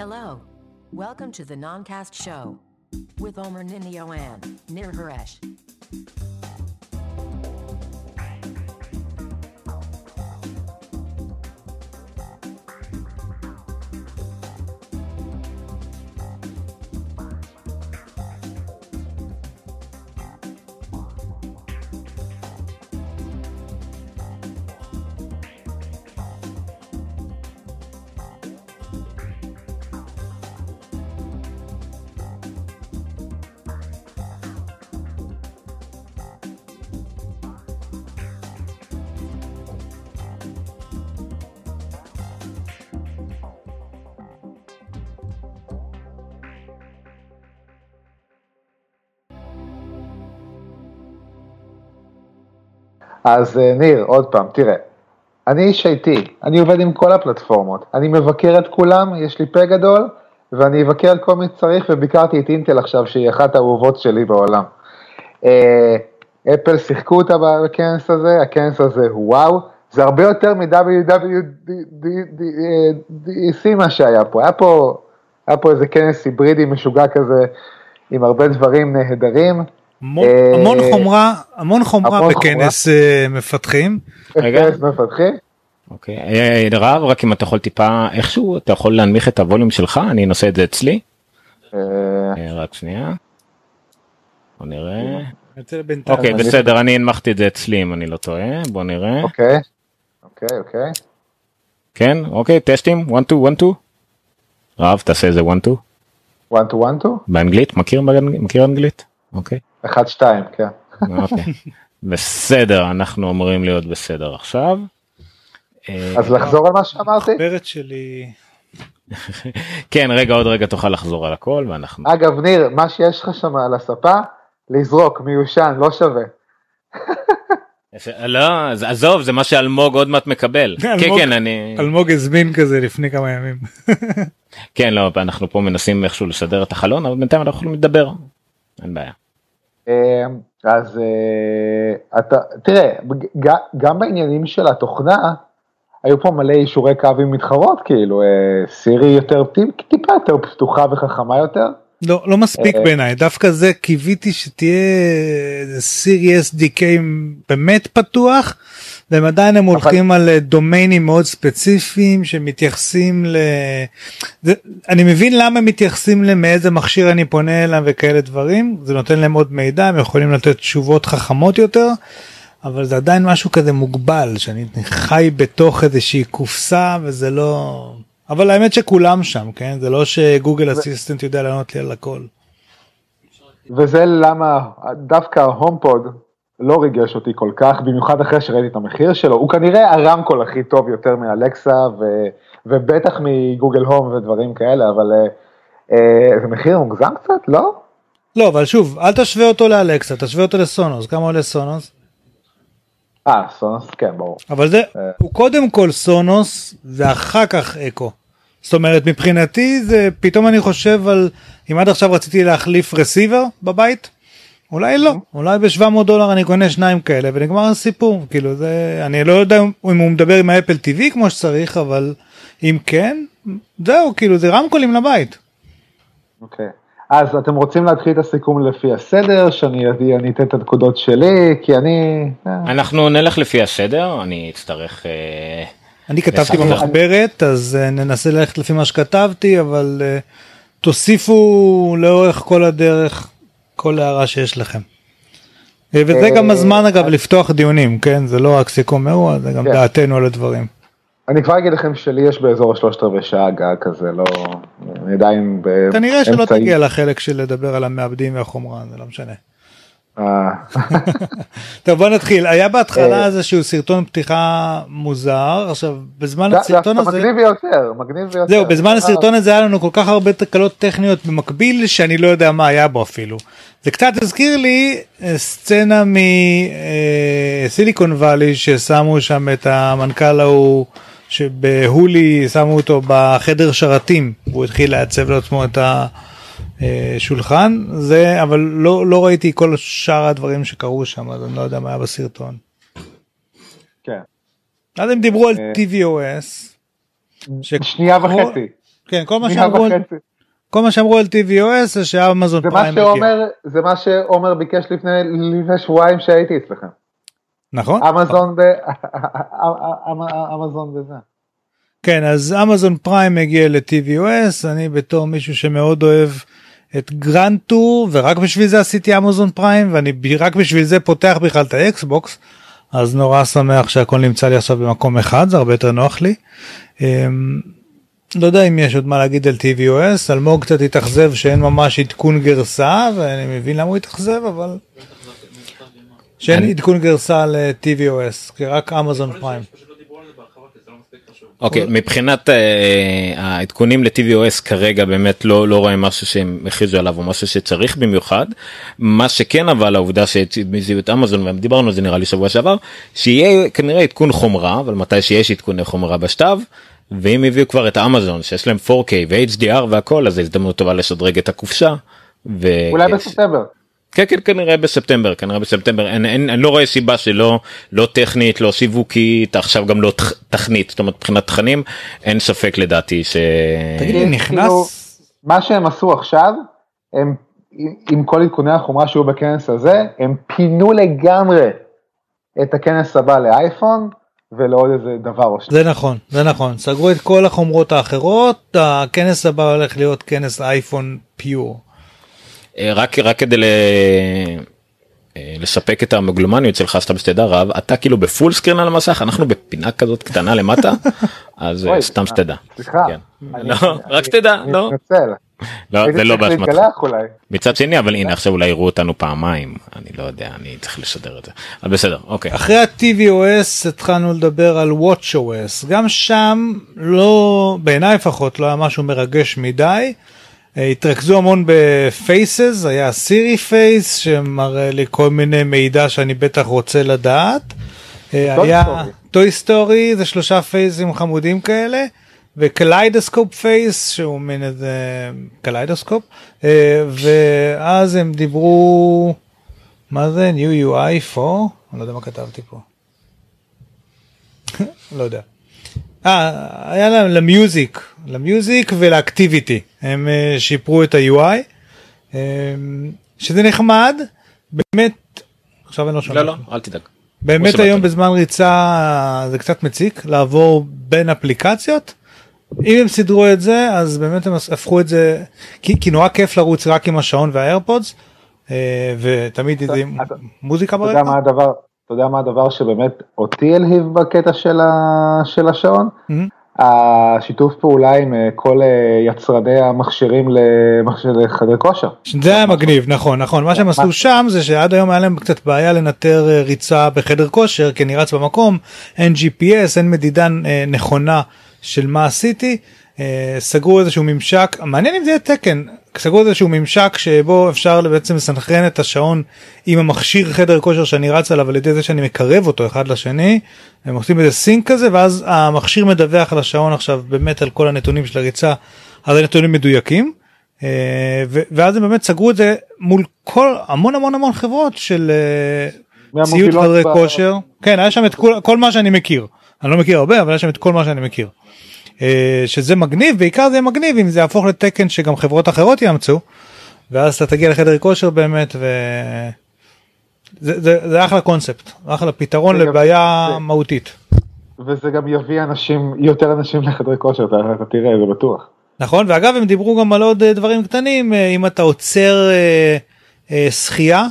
Hello. Welcome to the Noncast Show with Omer Ninio and Nir Haresh. אז אה, ניר, עוד פעם, תראה, אני איש IT, אני עובד עם כל הפלטפורמות, אני מבקר את כולם, יש לי פה גדול, ואני אבקר כל מי שצריך, וביקרתי את אינטל עכשיו, שהיא אחת האהובות שלי בעולם. אה, אפל שיחקו אותה בכנס הזה, הכנס הזה הוא וואו, זה הרבה יותר מ-WWDC מה שהיה פה, היה פה, היה פה איזה כנס היברידי משוגע כזה, עם הרבה דברים נהדרים. המון, אה, המון חומרה המון חומרה המון בכנס אה, מפתחים רגע. כנס מפתחים. אוקיי, אה, רב, רק אם אתה יכול טיפה איכשהו, אתה יכול להנמיך את הווליום שלך, אני נושא את זה אצלי. רק שנייה. בוא נראה. אוקיי, בסדר, אני הנמכתי את זה אצלי אם אני לא טועה, בוא נראה. אוקיי, אוקיי, אוקיי. כן, אוקיי, טסטים, 1 2 1 2. רב, תעשה איזה 1 2. one to one to? באנגלית, מכיר באנג- מכיר אנגלית? אוקיי. אחד, שתיים, כן. אוקיי. בסדר, אנחנו אמורים להיות בסדר עכשיו. אז לחזור על מה שאמרתי? המחברת שלי כן, רגע, עוד רגע תוכל לחזור על הכל ואנחנו... אגב, ניר, מה שיש לך שם על הספה, לזרוק, מיושן, לא שווה. לא, אז עזוב, זה מה שאלמוג עוד מעט מקבל. כן, כן, אני... אלמוג הזמין כזה לפני כמה ימים. כן, לא, אנחנו פה מנסים איכשהו לסדר את החלון, אבל בינתיים אנחנו יכולים לדבר. אין בעיה. אה, אז אה, אתה, תראה, גם בעניינים של התוכנה, היו פה מלא אישורי קו עם מתחרות, כאילו, אה, סירי יותר, טיפ- טיפה יותר פתוחה וחכמה יותר. לא לא מספיק אה, בעיניי דווקא זה קיוויתי שתהיה סירי SDK באמת פתוח והם עדיין הם הולכים על אה, דומיינים מאוד ספציפיים שמתייחסים ל... זה, אני מבין למה הם מתייחסים למאיזה מכשיר אני פונה אליהם וכאלה דברים זה נותן להם עוד מידע הם יכולים לתת תשובות חכמות יותר אבל זה עדיין משהו כזה מוגבל שאני חי בתוך איזושהי קופסה וזה לא אבל האמת שכולם שם כן זה לא שגוגל אסיסטנט יודע לענות לי על הכל. וזה למה דווקא ה HomePod לא ריגש אותי כל כך, במיוחד אחרי שראיתי את המחיר שלו, הוא כנראה הרמקול הכי טוב יותר מ Alexa, ו, ובטח מ Google Home ודברים כאלה, אבל אה, אה, זה מחיר מוגזם קצת, לא? לא אבל שוב אל תשווה אותו ל Alexa תשווה אותו ל Sonos כמה עולה Sonos אה, Sonos, כן, ברור. אבל זה אה. הוא קודם כל Sonos ואחר כך אקו. זאת אומרת מבחינתי זה פתאום אני חושב על אם עד עכשיו רציתי להחליף רסיבר בבית אולי לא אולי ב-700 דולר אני קונה שניים כאלה ונגמר הסיפור כאילו זה אני לא יודע אם הוא מדבר עם האפל TV כמו שצריך אבל אם כן זהו כאילו זה רמקולים לבית. אוקיי. אז אתם רוצים להתחיל את הסיכום לפי הסדר, שאני אני אתן את הנקודות שלי, כי אני... אה, אנחנו נלך לפי הסדר, אני אצטרך... אה, אני כתבתי. במחברת אז אה, ננסה ללכת לפי מה שכתבתי אבל תוסיפו לאורך כל הדרך כל הערה שיש לכם. וזה אה, גם הזמן אגב לפתוח דיונים כן זה לא רק סיכום אירוע זה גם כן. דעתנו על הדברים. אני כבר אגיד לכם שלי יש באזור השלושת רבעי שעה גג כזה, לא... אני עדיין באמצעי... כנראה שלא תגיע לחלק של לדבר על המעבדים והחומרה זה לא משנה. אה, טוב בוא נתחיל היה בהתחלה אה. איזשהו סרטון פתיחה מוזר עכשיו בזמן הסרטון הזה. מגניב ביותר, מגניב ביותר. זהו בזמן אה, הסרטון הזה היה לנו כל כך הרבה תקלות טכניות במקביל שאני לא יודע מה היה בו אפילו. זה קצת הזכיר לי סצנה מסיליקון וואלי ששמו שם את המנכ"ל ההוא שבהולי שמו אותו בחדר שרתים והוא התחיל לעצב לעצמו את השולחן זה אבל לא לא ראיתי כל שאר הדברים שקרו שם אז אני לא יודע מה היה בסרטון. כן. אז הם דיברו על אה. tvOS. שנייה וחצי. כן, כל מה שאמרו על-. כל מה שאמרו על TVOS זה ש Amazon Prime הגיע. זה מה שעומר ביקש לפני, לפני שבועיים שהייתי אצלכם. נכון? אמזון ב... אמזון בזה. כן, אז Amazon Prime הגיע ל-TVOS, אני בתור מישהו שמאוד אוהב את Grand Tour, ורק בשביל זה עשיתי Amazon Prime, ואני רק בשביל זה פותח בכלל את האקסבוקס, אז נורא שמח שהכל נמצא לי עכשיו במקום אחד, זה הרבה יותר נוח לי. אמ, לא יודע אם יש עוד מה להגיד על TVOS, אלמוג קצת התאכזב שאין ממש עדכון גרסה, ואני מבין למה הוא התאכזב, אבל... שאין עדכון גרסה ל-TVOS, כי רק אמזון פריים. אוקיי מבחינת אה, העדכונים ל-TVOS כרגע באמת לא לא רואה משהו שהם הכריזו עליו או משהו שצריך במיוחד מה שכן אבל העובדה שהביאו את אמזון ודיברנו על זה נראה לי שבוע שעבר שיהיה כנראה עדכון חומרה אבל מתי שיש עדכוני חומרה בשתיו. ואם הביאו כבר את אמזון שיש להם 4K ו-HDR והכל אז זו הזדמנות טובה לשדרג את הקופשה. ו- אולי בספטמבר. כן כן כנראה בספטמבר כנראה בספטמבר אין, אין אני לא רואה סיבה שלא לא טכנית לא שיווקית עכשיו גם לא תכ- תכנית זאת אומרת מבחינת תכנים אין ספק לדעתי ש... תגיד לי, כאילו, נכנס... מה שהם עשו עכשיו, הם, עם כל עדכוני החומרה שהיו בכנס הזה, הם פינו לגמרי את הכנס הבא לאייפון, ולעוד איזה דבר או שניים. זה נכון, זה נכון. סגרו את כל החומרות האחרות, הכנס הבא הולך להיות כנס אייפון פיור. אה, רק רק כדי ל... אה, לספק את המגלומניות שלך סתם שתדע רב אתה כאילו בפול סקרין על המסך אנחנו בפינה כזאת קטנה למטה אז אה, סתם שתדע. סליחה. כן. לא, רק שתדע לא. לא זה לא באשמתך. מצד שני אבל הנה עכשיו אולי יראו אותנו פעמיים אני לא יודע אני צריך לשדר את זה אבל בסדר אוקיי אחרי ה-TVOS התחלנו לדבר על WatchOS, גם שם לא, בעיניי לפחות, לא היה משהו מרגש מדי. אה, התרכזו המון בפייסס, היה סירי פייס שמראה לי כל מיני מידע שאני בטח רוצה לדעת. אה, היה. Toy Story, זה שלושה face ים חמודים כאלה. ו Kaleidoscope face שהוא מין איזה קליידוסקופ אה, ואז הם דיברו מה זה new UI 4 אני לא יודע מה כתבתי פה. לא יודע. אה, היה להם ל Music, ל Music ול Activity, הם אה, שיפרו את ה-UI, אה, שזה נחמד, באמת, עכשיו אני לא שומע. לא לא אל תדאג. באמת היום שבאת. בזמן ריצה זה קצת מציק לעבור בין אפליקציות. אם הם סידרו את זה אז באמת הם הפכו את זה כי, כי נורא כיף לרוץ רק עם השעון והאיירפודס אה, ותמיד אתה- מוזיקה אתה יודע ברקע. מה הדבר, אתה יודע מה הדבר שבאמת אותי אלהיב בקטע של, ה, של השעון? מהמם. השיתוף פעולה עם אה, כל אה, יצרני המכשירים לחדר כושר. זה היה מגניב נכון נכון מה שהם עשו שם זה שעד היום היה להם קצת בעיה לנטר אה, ריצה בחדר כושר כי אני רץ במקום אין gps אין מדידה נכונה של מה עשיתי סגרו איזשהו ממשק מעניין אם זה יהיה תקן סגרו איזשהו ממשק שבו אפשר בעצם לסנכרן את השעון עם המכשיר חדר כושר שאני רץ עליו על ידי זה שאני מקרב אותו אחד לשני הם עושים איזה סינק כזה ואז המכשיר מדווח על השעון עכשיו באמת על כל הנתונים של הריצה אז הנתונים מדויקים. אה, ואז הם באמת סגרו את זה מול כל המון המון המון חברות של אה, ציוד חדרי ב- כושר כן היה שם את כל, כל מה שאני מכיר אני לא מכיר הרבה אבל היה שם את כל מה שאני מכיר. אה, שזה מגניב בעיקר זה יהיה מגניב אם זה יהפוך לתקן שגם חברות אחרות יאמצו ואז אתה תגיע לחדר כושר באמת ו... זה, זה, זה אחלה קונספט אחלה פתרון לבעיה זה- מהותית. וזה גם יביא אנשים, יותר אנשים לחדרי כושר, אתה, אתה תראה, זה בטוח. נכון ואגב הם דיברו גם על עוד אה, דברים קטנים אה, אם אתה עוצר אה, אה, שחייה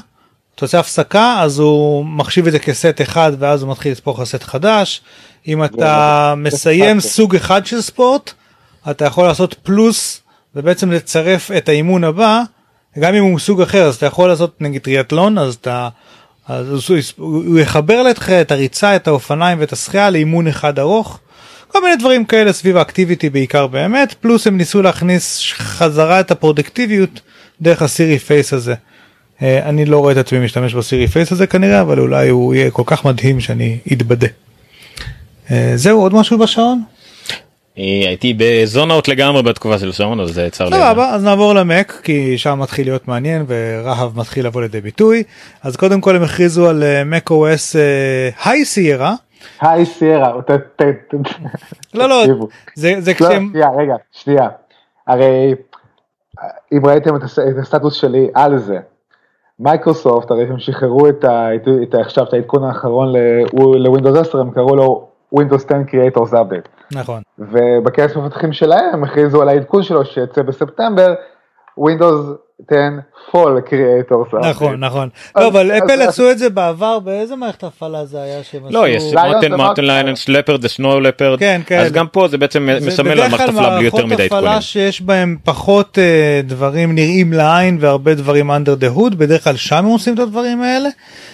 אתה עושה הפסקה אז הוא מחשיב את זה כסט אחד ואז הוא מתחיל לספור לך סט חדש אם אתה מסיים. סוג אחד של ספורט אתה יכול לעשות פלוס ובעצם לצרף את האימון הבא גם אם הוא סוג אחר אז אתה יכול לעשות נגיד טריאטלון אז אתה אז הוא, הוא, הוא יחבר לך את הריצה את האופניים ואת השחייה לאימון אחד ארוך. כל מיני דברים כאלה סביב ה Activity בעיקר באמת פלוס הם ניסו להכניס חזרה את הפרודקטיביות דרך ה Siri face הזה. אה, אני לא רואה את עצמי משתמש ב Siri face הזה כנראה אבל אולי הוא יהיה כל כך מדהים שאני אתבדה. אה, זהו עוד משהו בשעון? אה, הייתי ב zone out לגמרי בתקופה של שעון אז זה צר לי. סבבה אז נעבור למק כי שם מתחיל להיות מעניין ורהב מתחיל לבוא לידי ביטוי אז קודם כל הם הכריזו על אה, macOS High Sierra High Sierra, לא לא. זה זה לא, כשהם שנייה, רגע, שנייה. הרי אם ראיתם את, הס, את הסטטוס שלי על זה, מייקרוסופט, הרי הם שחררו את, ה, את, את, עכשיו את העדכון האחרון ל Windows 10, הם קראו לו Windows 10 Creators Update. נכון. ובכנס מפתחים שלהם הם הכריזו על העדכון שלו שיצא בספטמבר, Windows 10 Fall Creators Update. נכון נכון. לא אבל אפל עשו את זה בעבר באיזה מערכת הפעלה זה היה שהם עשו? לא יש מוטן לא ליינן שלפרד זה סנואו לפרד כן, כן. אז גם פה זה בעצם מסמל על מערכת הפעלה בלי יותר מדי מערכות עדכונים. הפעלה שיש בהם פחות אה, דברים נראים לעין והרבה דברים under the hood בדרך כלל שם הם עושים את הדברים האלה.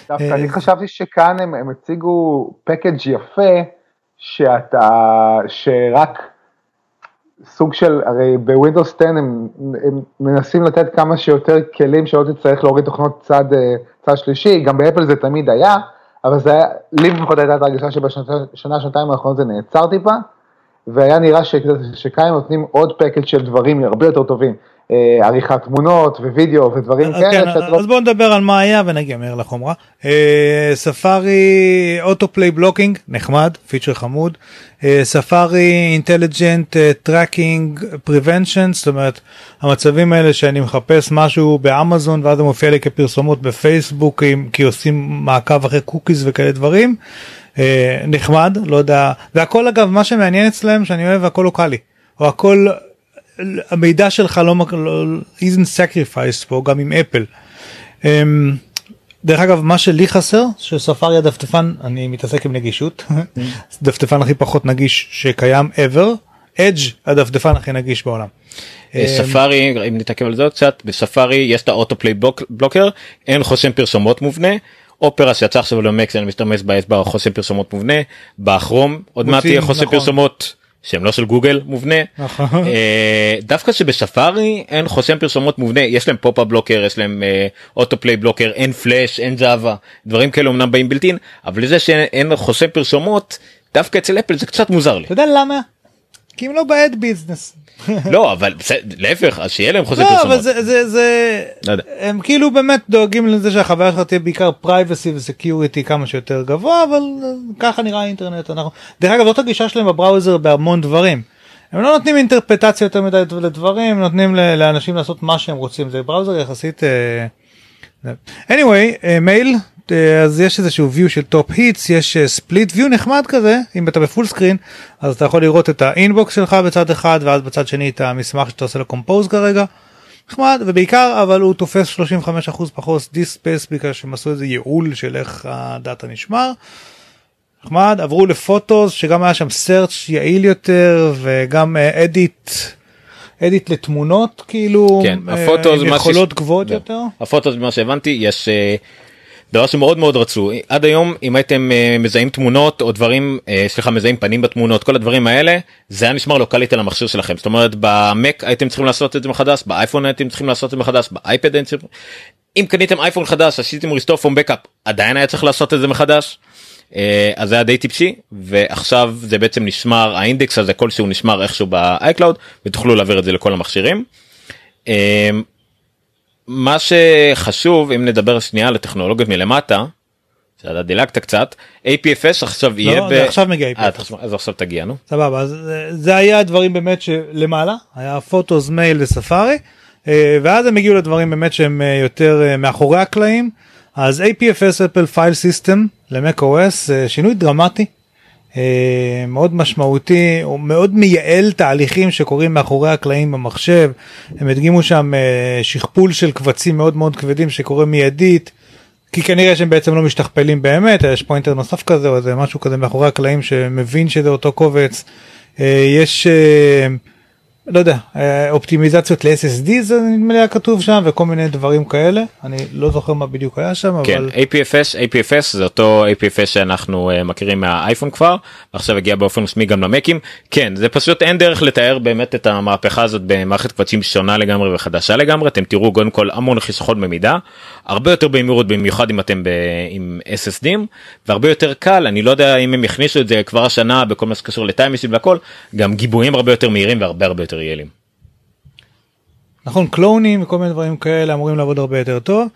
דווקא אה, אני חשבתי שכאן הם, הם הציגו פקאג' יפה, שאתה, שרק סוג של, הרי ב Windows 10 הם, הם מנסים לתת כמה שיותר כלים שלא תצטרך להוריד תוכנות צד, אה, צד שלישי, גם ב Apple זה תמיד היה, אבל זה היה, לי לפחות הייתה את ההרגשה שבשנה, שנתיים האחרונות זה נעצר טיפה, והיה נראה שכאן נותנים עוד package של דברים הרבה יותר טובים, אה, עריכת תמונות ווידאו ודברים אז כאלה, כן, לא אז בואו נדבר על מה היה ונגיע מהר לחומרה. אה, Safari autoplay blocking נחמד פיצ'ר חמוד. אה, Safari intelligent tracking prevention זאת אומרת המצבים האלה שאני מחפש משהו באמזון ואז זה מופיע לי כפרסומות בפייסבוק עם- כי עושים מעקב אחרי cookies וכאלה דברים. אה, נחמד לא יודע והכל אגב מה שמעניין אצלם שאני אוהב הכל לוקאלי. או הכל המידע שלך לא, לא isn't sacrificed פה גם עם Apple. אמ, דרך אגב מה שלי חסר שספארי הדפדפן אני מתעסק עם נגישות דפדפן הכי פחות נגיש שקיים ever Edge הדפדפן הכי נגיש בעולם. אמ, ספארי אם נתעכב על זה קצת בספארי יש את ה autoplay blocker אין חוסם פרסומות מובנה. Opera שיצא עכשיו למקס אני משתמש בה חוסם פרסומות מובנה ב Chrome עוד מעט יהיה חוסם נכון. פרסומות שהם לא של גוגל מובנה נכון. אה, דווקא שבספארי אין חוסם פרסומות מובנה יש להם pop blocker יש להם autoplay blocker אין פלאש אין Java דברים כאלה אמנם באים built in אבל לזה שאין חוסם פרסומות דווקא אצל Apple זה קצת מוזר לי אתה יודע למה? כי הם לא ב ad business. לא אבל להפך אז שיהיה להם חוסם לא אבל פרסומות. זה זה זה לא. הם כאילו באמת דואגים לזה שהחוויה שלך תהיה בעיקר privacy ו security כמה שיותר גבוה אבל ככה נראה האינטרנט אנחנו דרך אגב זאת הגישה שלהם ב browser בהמון דברים. הם לא נותנים אינטרפרטציה יותר מדי לדברים נותנים לאנשים לעשות מה שהם רוצים זה browser יחסית. אה, anyway מייל אה, אז יש איזשהו view של top hits יש split view נחמד כזה אם אתה ב-full screen אז אתה יכול לראות את ה-inbox שלך בצד אחד ואז בצד שני את המסמך שאתה עושה לו compose כרגע. נחמד ובעיקר אבל הוא תופס 35% פחות disk space בגלל שהם עשו איזה ייעול של איך ה-data נשמר. נחמד עברו ל-Photos שגם היה שם search יעיל יותר וגם edit edit לתמונות כאילו כן, אה, הפוטו עם יכולות ש- גבוהות לא. יותר. הפוטו זה מה שהבנתי יש אה, דבר שמאוד מאוד רצו עד היום אם הייתם אה, מזהים תמונות או דברים אה, סליחה מזהים פנים בתמונות כל הדברים האלה זה היה נשמר לוקאלית על המכשיר שלכם זאת אומרת במק הייתם צריכים לעשות את זה מחדש באייפון הייתם צריכים לעשות את זה מחדש באייפד הייתם צריכים- אם קניתם אייפון חדש עשיתם restore from backup עדיין היה צריך לעשות את זה מחדש. אה, אז זה היה די טיפשי ועכשיו זה בעצם נשמר האינדקס הזה כלשהו נשמר איכשהו ב-iCloud ותוכלו להעביר את זה לכל המכשירים. אה, מה שחשוב אם נדבר שנייה על הטכנולוגיות מלמטה. שאתה דילגת קצת APFS עכשיו יהיה לא, זה עכשיו מגיע אה, APFS. עכשיו- אז עכשיו תגיע נו. סבבה אז אה, זה היה הדברים באמת שלמעלה היה Photos Mail ו-Safari אה, ואז הם הגיעו לדברים באמת שהם אה, יותר אה, מאחורי הקלעים אז APFS Apple File System ל-macOS אה, שינוי דרמטי אה, מאוד משמעותי הוא מאוד מייעל תהליכים שקורים מאחורי הקלעים במחשב הם הדגימו שם אה, שכפול של קבצים מאוד מאוד כבדים שקורה מיידית. כי כנראה שהם בעצם לא משתכפלים באמת יש פוינטר נוסף כזה או איזה משהו כזה מאחורי הקלעים שמבין שזה אותו קובץ. אה, יש אה, לא יודע אה, אופטימיזציות ל-SSD זה נדמה לי היה כתוב שם וכל מיני דברים כאלה. אני לא זוכר מה בדיוק היה שם כן אבל APFS APFS זה אותו APFS שאנחנו אה, מכירים מהאייפון כבר עכשיו הגיע באופן רשמי גם למקים. כן זה פשוט אין דרך לתאר באמת את המהפכה הזאת במערכת קבצים שונה לגמרי וחדשה לגמרי. אתם תראו קודם כל המון חיסכון במידה. הרבה יותר במהירות במיוחד אם אתם ב- עם SSDים והרבה יותר קל אני לא יודע אם הם יכניסו את זה כבר השנה בכל מה שקשור לטיימיסים והכל גם גיבויים הרבה יותר מהירים והרבה הרבה יותר יעילים. נכון קלונים וכל מיני דברים כאלה אמורים לעבוד הרבה יותר טוב.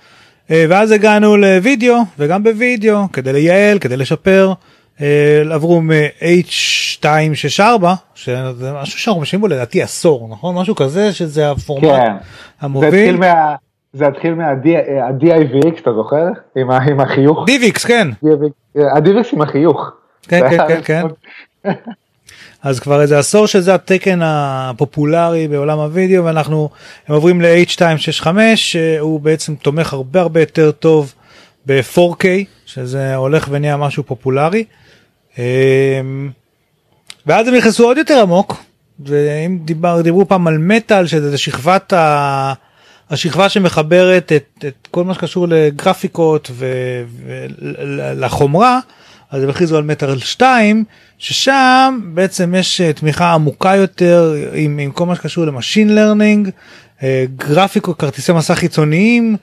אה, ואז הגענו לוידאו וגם בוידאו כדי לייעל כדי לשפר אה, עברו מ-H264 שזה משהו שאנחנו משלמים בו לדעתי עשור נכון משהו כזה שזה הפורמט כן. זה המוביל. התחיל מה... זה התחיל מה-DIVX, אתה זוכר? עם עם החיוך? דיוויקס כן ה-DIVX עם החיוך. כן זה כן כן כן אז כבר איזה עשור שזה התקן הפופולרי בעולם הוידאו ואנחנו עוברים ל-H265 שהוא בעצם תומך הרבה הרבה יותר טוב ב-4K שזה הולך ונהיה משהו פופולרי. אמ, ואז הם נכנסו עוד יותר עמוק ואם דיבר, דיברו פעם על מטאל שזה שכבת ה... השכבה שמחברת את, את כל מה שקשור לגרפיקות ולחומרה אז הם הכריזו על מטאל 2 ששם בעצם יש אה, תמיכה עמוקה יותר עם, עם כל מה שקשור ל-machine learning גרפיקות כרטיסי מסך חיצוניים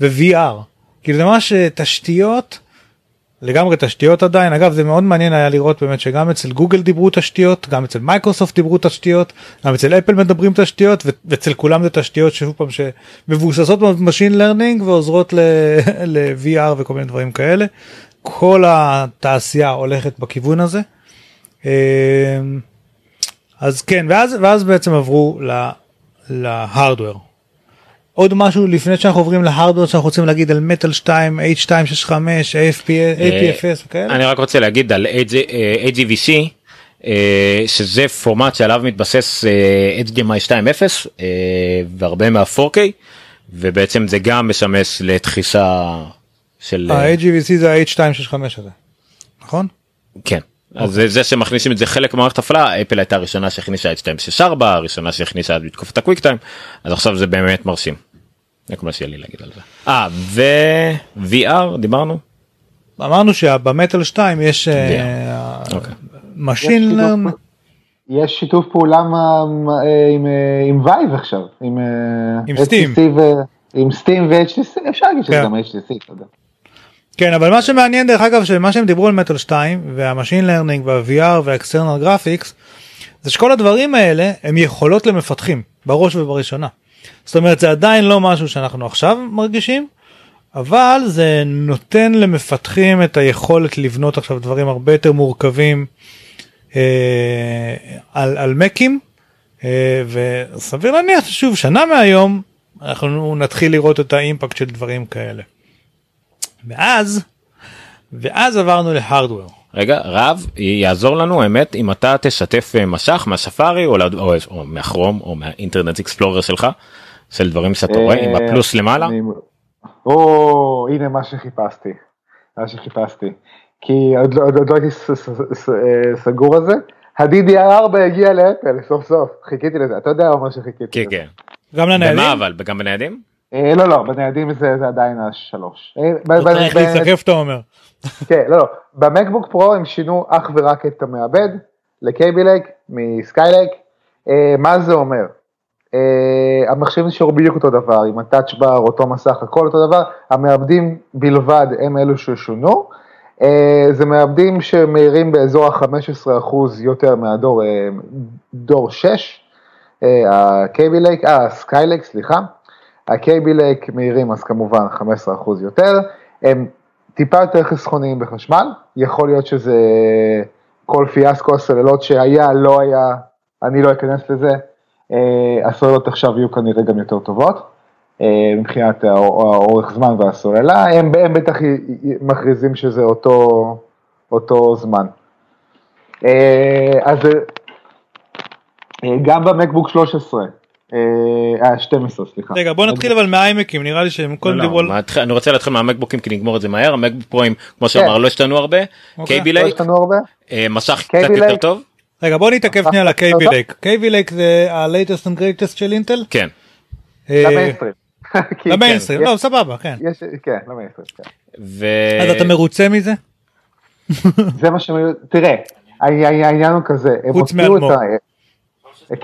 ו-VR כאילו זה ממש אה, תשתיות לגמרי תשתיות עדיין אגב זה מאוד מעניין היה לראות באמת שגם אצל גוגל דיברו תשתיות גם אצל מייקרוסופט דיברו תשתיות גם אצל אפל מדברים תשתיות ואצל כולם זה תשתיות שוב פעם שמבוססות ב-machine learning ועוזרות ל-VR וכל מיני דברים כאלה. כל התעשייה הולכת בכיוון הזה. אמ, אז כן ואז ואז בעצם עברו להארדוור. עוד משהו לפני שאנחנו עוברים להארדוור שאנחנו רוצים להגיד על מטאל 2 h265 AFP, APFS וכאלה. אני רק רוצה להגיד על AG, אה, AGVC אה, שזה פורמט שעליו מתבסס אה, HDMI 2.0 אה, והרבה מה-4K ובעצם זה גם משמש לדחיסה של ה-AGVC זה ה-H265 הזה. נכון? כן. אז זה, זה שמכניסים את זה חלק ממערכת הפעלה אפל הייתה הראשונה שהכניסה את 264 הראשונה שהכניסה בתקופת הקוויק טיים אז עכשיו זה באמת מרשים. זה כל מה שיהיה לי להגיד על זה. אה ו-VR דיברנו? אמרנו שבמטאל 2 יש אוקיי. משין יש שיתוף לרנ... פעולה- יש שיתוף פעולה אה, עם, אה, עם Vive עכשיו, עם, אה, עם Steam ו-HTC, אפשר להגיד שזה כן. גם HTC. כן אבל מה שמעניין דרך אגב שמה שהם דיברו על מטאל 2 וה-machine learning וה-VR וה-external graphics זה שכל הדברים האלה הם יכולות למפתחים בראש ובראשונה. זאת אומרת זה עדיין לא משהו שאנחנו עכשיו מרגישים אבל זה נותן למפתחים את היכולת לבנות עכשיו דברים הרבה יותר מורכבים אה, על, על מקים אה, וסביר להניח ששוב שנה מהיום אנחנו נתחיל לראות את האימפקט של דברים כאלה. ואז ואז עברנו להארדוור. רגע רב יעזור לנו האמת אם אתה תשתף אה, משך מהספארי או, או, או מהכרום או מהאינטרנט אקספלורר שלך של דברים שאתה רואה עם אה, הפלוס למעלה. או, הנה מה שחיפשתי, מה שחיפשתי. כי עוד לא לא הייתי אה, סגור על זה. ה-DDR4 הגיע לאפל סוף סוף, חיכיתי לזה, אתה יודע מה שחיכיתי כן. כן. גם לניידים? במה אבל גם בניידים? אה, לא, לא, בניידים זה עדיין השלוש. אה, צריך ב- להיסחף אתה אומר. כן, לא, לא, ב-MacBook Pro הם שינו אך ורק את המעבד ל-Kaby Lake מ-Skylake. אה, מה זה אומר? אה, המחשבים נשארו בדיוק אותו דבר, עם הטאצ' בר, אותו מסך, הכל אותו דבר, המעבדים בלבד הם אלו ששונו. אה, זה מעבדים שמהירים באזור ה-15% יותר מהדור אה, דור 6, ה-Kaby Lake, אה, Skylake, סליחה. ה-Kaby Lake מהירים אז כמובן 15% יותר, הם טיפה יותר חסכוניים בחשמל, יכול להיות שזה כל פיאסקו הסוללות שהיה, לא היה, אני לא אכנס לזה, אה, הסוללות עכשיו יהיו כנראה גם יותר טובות, אה, מבחינת האור- האורך זמן והסוללה, הם, הם בטח מכריזים שזה אותו, אותו זמן. אה, אז גם במקבוק 13, אה, אה, 12 סליחה. רגע בוא נתחיל אבל מהאיימקים נראה לי שהם קודם לא, דיברו על... אני רוצה להתחיל מהמקבוקים כי נגמור את זה מהר המקבוק פרוים כמו שאמר כן. לא השתנו הרבה. קייבי לא לייק השתנו הרבה? אה, מסך KB קצת יותר. טוב רגע בוא נתעכב שנייה על טוב. לייק. KB לייק זה ה-latest and greatest של אינטל? כן אה, למיינסטרים. כן, לא סבבה כן. כן, למיינסטרים, כן. אז אתה מרוצה מזה? זה מה שהם, תראה, העניין הוא כזה, הם חוץ הוציאו את מאלמוג. ה...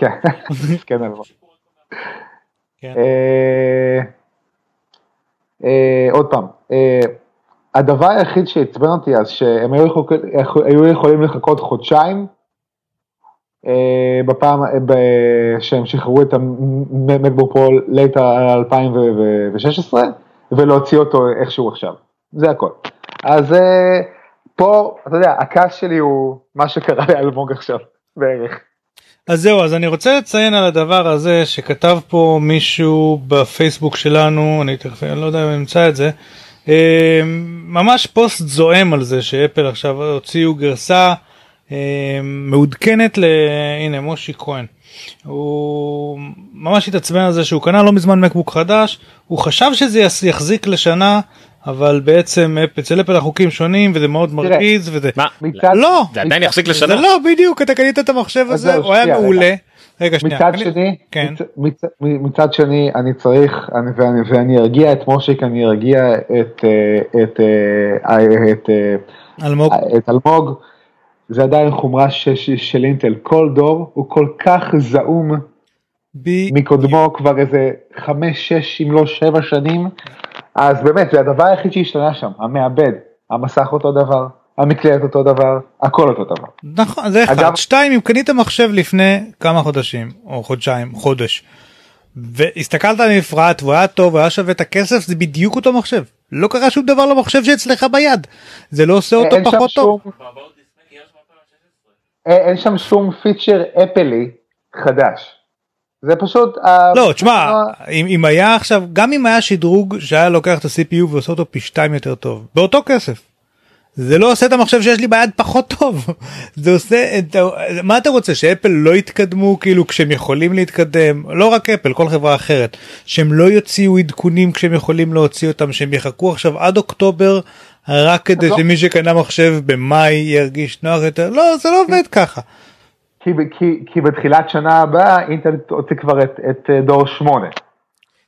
כן, כן. כן. אה, אה, עוד פעם, אה, הדבר היחיד שעצבן אותי אז שהם היו, יכול, היו יכולים לחכות חודשיים אה, בפעם, אה, שהם שחררו את ה-MacBook Pro late 2016 ולהוציא אותו איכשהו עכשיו, זה הכל. אז אה, פה, אתה יודע, הכעס שלי הוא מה שקרה לאלמוג עכשיו, בערך. אז זהו אז אני רוצה לציין על הדבר הזה שכתב פה מישהו בפייסבוק שלנו אני תכף אני לא יודע אם אמצא את זה אה, ממש פוסט זועם על זה שאפל עכשיו הוציאו גרסה אה, מעודכנת ל... הנה מושי כהן. הוא ממש התעצבן על זה שהוא קנה לא מזמן מקבוק חדש הוא חשב שזה יחזיק לשנה אבל בעצם אצל אפל החוקים שונים וזה מאוד מרגיז וזה מה? מצד, לא זה עדיין יחזיק לשנה? לא בדיוק אתה קנית את המחשב הזה הוא היה מעולה. רגע שנייה. מצד אני- שני, כן. מצ, מצ, מצד שני, אני צריך, אני, ואני, ואני ארגיע את מושיק, אני ארגיע את, אה, את, אה, אה, את, אלמוג. את אלמוג, זה עדיין חומרה ש, ש, של אינטל, כל דור הוא כל כך זעום בי- מקודמו כבר איזה חמש, שש, אם לא שבע שנים, אז באמת, זה הדבר היחיד שהשתנה שם, המעבד, המסך אותו דבר, המקלדת אותו דבר, הכל אותו דבר. נכון זה אחד אגב- שתיים אם קנית מחשב לפני כמה חודשים או חודשיים חודש והסתכלת על המפרט והוא היה טוב והיה שווה את הכסף זה בדיוק אותו מחשב לא קרה שום דבר למחשב שאצלך ביד זה לא עושה אותו פחות טוב. שום- אין אין שם שום פיצ'ר אפלי חדש. זה פשוט... ה- לא תשמע אם, אם היה עכשיו גם אם היה שדרוג שהיה לוקח את ה-CPU ועושה אותו פי שתיים יותר טוב באותו כסף. זה לא עושה את המחשב שיש לי ביד פחות טוב זה עושה את מה אתה רוצה שאפל לא יתקדמו כאילו כשהם יכולים להתקדם לא רק אפל כל חברה אחרת שהם לא יוציאו עדכונים כשהם יכולים להוציא אותם שהם יחכו עכשיו עד אוקטובר רק כדי לא. שמי שקנה מחשב במאי ירגיש נוח יותר לא זה לא עובד ככה. כי, כי, כי בתחילת שנה הבאה אינטל תוציא כבר את, את אה, דור 8.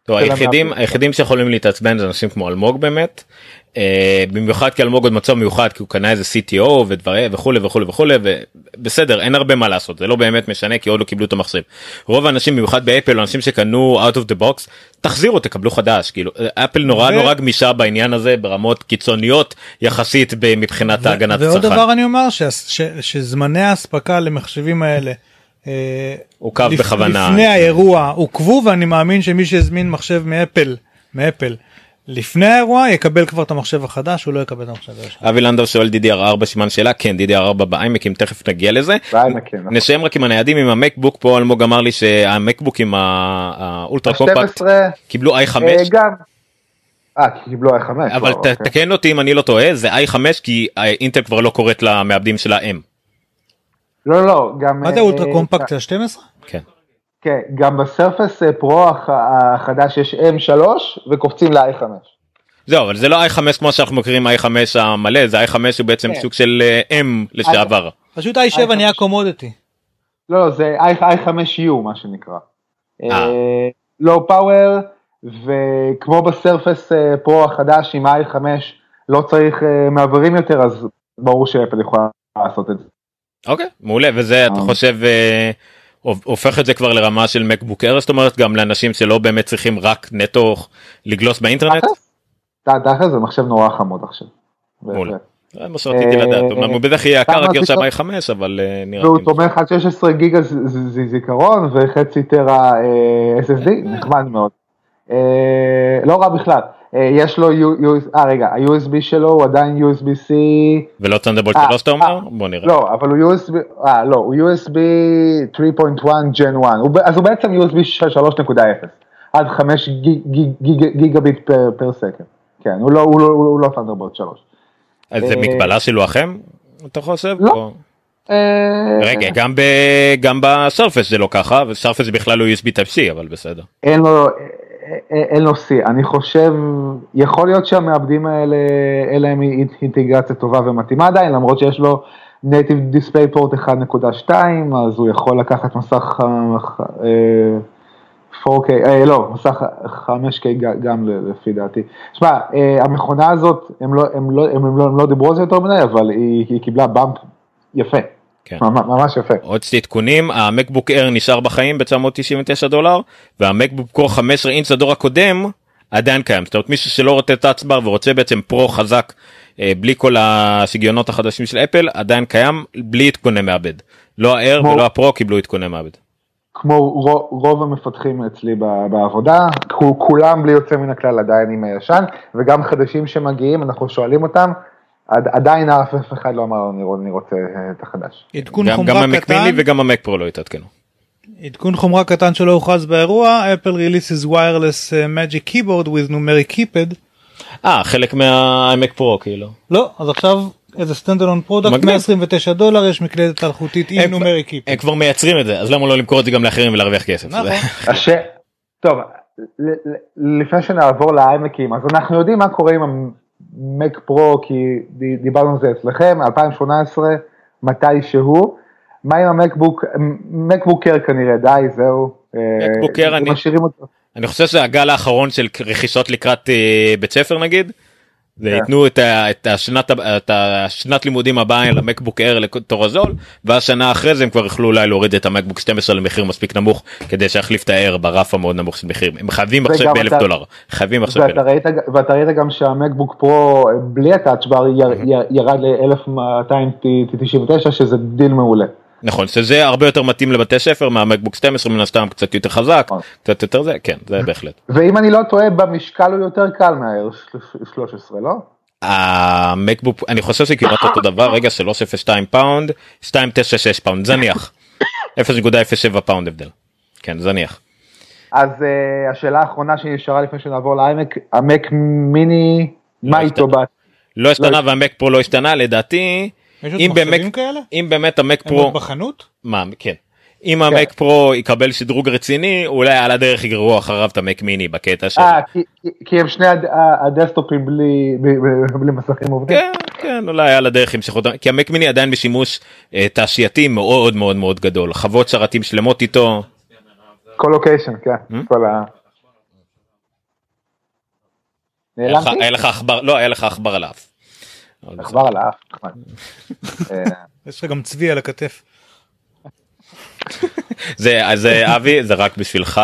טוב, היחידים. היחידים שיכולים להתעצבן זה אנשים כמו אלמוג באמת. אה, במיוחד כי אלמוג עוד מצב מיוחד כי הוא קנה איזה CTO ודברים וכולי וכולי וכולי ובסדר אין הרבה מה לעשות זה לא באמת משנה כי עוד לא קיבלו את המחשב. רוב האנשים במיוחד באפל אנשים שקנו out of the box תחזירו תקבלו חדש כאילו אפל נורא ו- נורא גמישה בעניין הזה ברמות קיצוניות יחסית מבחינת ההגנת ועוד הצרכן. דבר אני אומר ש, ש, שזמני האספקה למחשבים האלה. אה, עוכב לפ- בכוונה. לפני האירוע עוכבו ואני מאמין שמי שהזמין מחשב מאפל מאפל לפני האירוע יקבל כבר את המחשב החדש הוא לא יקבל את המחשב הישן. אבי לנדאו שואל DDR4 סימן שאלה כן DDR4 באיימקים תכף נגיע לזה. באיימקים, נכון. נסיים רק עם הניידים עם המקבוק פה אלמוג אמר לי שהמקבוקים ה- האולטרה קומפקט ה-12 קיבלו i5 אה, גם. אה, קיבלו i5. אבל אוקיי. תקן אותי אם אני לא טועה זה i5 כי אינטל כבר לא קוראת למעבדים של האם. לא, לא, גם... מה זה אה, אולטרה אה, קומפקט של 12? כן. כן, גם בסרפס אה, פרו הח- החדש יש M3 וקופצים ל-i5. זהו אבל זה לא i5 כמו שאנחנו מכירים i5 המלא זה i5 הוא בעצם כן. סוג של אה, m לשעבר. פשוט i7 נהיה קומודיטי. לא, לא, זה i- i5U מה שנקרא. אה. לואו פאוור, וכמו בסרפס אה, פרו החדש עם i5 לא צריך אה, מעברים יותר, אז ברור שאפל יכולה לעשות את זה. אוקיי מעולה וזה אתה אה. חושב אה, הופך את זה כבר לרמה של מקבוק אר זאת אומרת גם לאנשים שלא באמת צריכים רק נטו לגלוס באינטרנט. תכל'ס, זה מחשב נורא חמוד עכשיו. מעולה. זה מה שרציתי אה, לדעת, אמנם הוא בטח יהיה יקר הגרשה בדיקות? ב-i5 אבל אה, נראה והוא לי. תומך עד 16 גיגה זיכרון וחצי טרה אה, SSD, נחמד מאוד. אה, לא רע בכלל. אה, יש לו, אה רגע, ה-USB שלו הוא עדיין USB-C, ולא תנדבולט אה, 3 אתה אומר? אה, בוא נראה. לא, אבל הוא USB, אה לא, הוא USB 3.1 Gen 1, הוא ב- אז הוא בעצם USB 3.0, עד 5 גיג- גיג- גיג- גיגביט פר- סקנד. כן, הוא לא, הוא לא, לא 3. אז זה אה, מגבלה של לוחם? אתה חושב? לא. רגע גם בסרפס זה לא ככה וסרפס בכלל לא USB type C אבל בסדר. אין לו, אין לו שיא, אני חושב, יכול להיות שהמעבדים האלה, אין להם אינ- אינטגרציה טובה ומתאימה עדיין, למרות שיש לו Native Display Port 1.2, אז הוא יכול לקחת מסך אה, אה, 4K, אה, לא, מסך 5K ג- גם לפי דעתי. שמע, אה, המכונה הזאת, הם לא, הם, לא, הם, לא, הם לא דיברו על זה יותר מדי, אבל היא, היא קיבלה באמפ יפה, כן. ממש, יפה. עוד שתי עדכונים המקבוק אר נשאר בחיים ב-999 דולר והמקבוק קור 15 אינץ הדור הקודם עדיין קיים זאת אומרת מישהו שלא רוצה טאצ' בר ורוצה בעצם פרו חזק אה, בלי כל השיגיונות החדשים של אפל עדיין קיים בלי עדכוני מעבד לא האר כמו- ולא הפרו קיבלו עדכוני מעבד. כמו רו- רוב המפתחים אצלי בעבודה, כו- כולם בלי יוצא מן הכלל עדיין עם הישן, וגם חדשים שמגיעים, אנחנו שואלים אותם, עדיין אף אחד לא אמר אני רוצה אה, את החדש. עדכון גם גם חומרה המק קטן, מיני וגם המק פרו לא התעדכנו. עדכון חומרה קטן שלא הוכרז באירוע, אפל releases wireless uh, magic keyboard with numeric keypad. אה חלק מהמק פרו כאילו. לא, אז עכשיו איזה standalone product מגניב. 129 דולר יש מקלדת אלחוטית עם numeric keypad. הם כבר מייצרים את זה אז למה לא למכור את זה גם לאחרים ולהרוויח כסף. נכון. טוב, לפני שנעבור ל-iMacים, אז אנחנו יודעים מה קורה עם ה-Mac Pro, כי דיברנו על זה אצלכם, 2018, מתי שהוא. מה עם ה-MacBook, MacBook Air כנראה, די, זהו. MacBook אה, אני-. אני חושב שזה הגל האחרון של רכישות לקראת אה, בית ספר נגיד. וייתנו את, ה, את, השנת, את השנת לימודים הבאה ל-MacBook Air לתור הזול והשנה אחרי זה הם כבר יוכלו אולי להוריד את ה-MacBook 12 למחיר מספיק נמוך כדי שיחליף את ה-Air ברף המאוד נמוך של מחיר הם חייבים עכשיו באלף אתה- דולר חייבים עכשיו ואתה. ראית, ואתה ראית גם שה-MacBook Pro בלי הטאצ' בר ירד ל-1299 שזה דיל מעולה. נכון שזה הרבה יותר מתאים לבתי ספר מה-MacBook 12 מן הסתם קצת יותר חזק נכון. קצת יותר זה כן זה בהחלט. ואם אני לא טועה במשקל הוא יותר קל מהאייר 13 לא? המקבוק אני חושב שכמעט אותו דבר רגע 302 פאונד 296 פאונד זניח 0.07 פאונד הבדל. כן זניח. אז uh, השאלה האחרונה שנשארה לפני שנעבור לאיימק, המק מיני, מה לא איתו השתנה. בת? לא השתנה והמק פרו לא השתנה לדעתי יש עוד אם מחשבים באמת כאלה? אם באמת המק פרו בחנות? מה כן אם המק פרו יקבל שדרוג רציני אולי על הדרך יגררו אחריו את המק מיני בקטע של אה, כי- כי- הם שני הד- ה- הדסקטופים בלי בלי- בלי מסכים עובדים? כן כן אולי על הדרך ימשכו אותם כי המק מיני עדיין בשימוש אה, תעשייתי מאוד מאוד מאוד גדול חוות שרתים שלמות איתו קולוקיישן, כן. Hmm? כל ה... היה לך- נעלמתי? היה לך עכבר לא היה לך עכבר על האף. אבל בסדר. עכבר על האף. נחמד. יש לך גם צבי על הכתף. זה אז אה, אבי זה רק בשבילך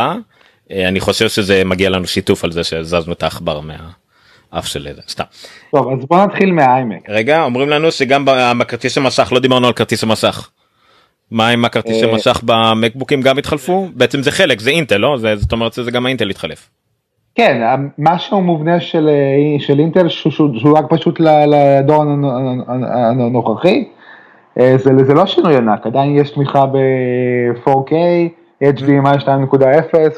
אה, אני חושב שזה מגיע לנו שיתוף על זה שהזזנו את העכבר מהאף של זה סתם. טוב, אז בוא נתחיל מהאיימק. רגע אומרים לנו שגם בכרטיס המסך לא דיברנו על כרטיס המסך. מה עם הכרטיסי אה, מסך במקבוקים גם התחלפו בעצם זה חלק זה אינטל לא זה זאת אומרת שזה גם האינטל התחלף. כן, משהו מובנה של, אה, של אינטל שהוא, רק פשוט ל- לדור הנ- הנ- הנ- הנוכחי. אה, זה, זה לא שינוי ענק, עדיין יש תמיכה ב-4K, HDMI 2.0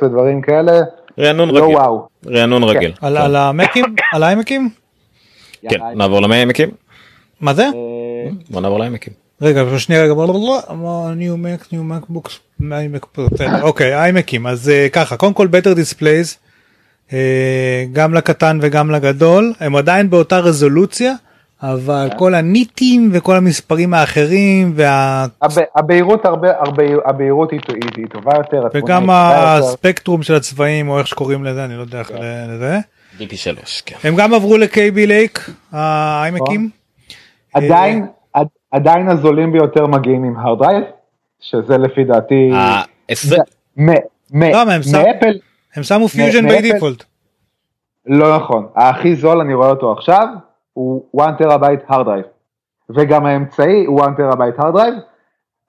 ודברים כאלה. רענון לא רגיל. וואו. רענון רגיל. על על המקים? על העמקים? כן נעבור לעמקים. מה זה? אה, בוא נעבור לעמקים. רגע שנייה רגע ניו מק ניו מקבוקס אוקיי איימקים אז אה, ככה קודם כל better displays אה, גם לקטן וגם לגדול הם עדיין באותה רזולוציה אבל כל הניטים וכל המספרים האחרים וה... הב- הבהירות הרבה, הרבה, הבהירות היא, היא, היא טובה יותר. וגם טובה יותר. הספקטרום של הצבעים או איך שקוראים לזה אני לא יודע איך לזה DP 3 כן. הם גם עברו ל-KB לייק האיימקים עדיין, עד- עדיין הזולים ביותר מגיעים עם hard drive, שזה לפי דעתי, ה- עשרה- מ- מ- לא, מה, הם שם- מאפל, הם שמו פיוז'ן? by default לא נכון, הכי זול אני רואה אותו עכשיו, הוא 1 טראבייט hard drive, וגם האמצעי הוא 1 טראבייט hard drive,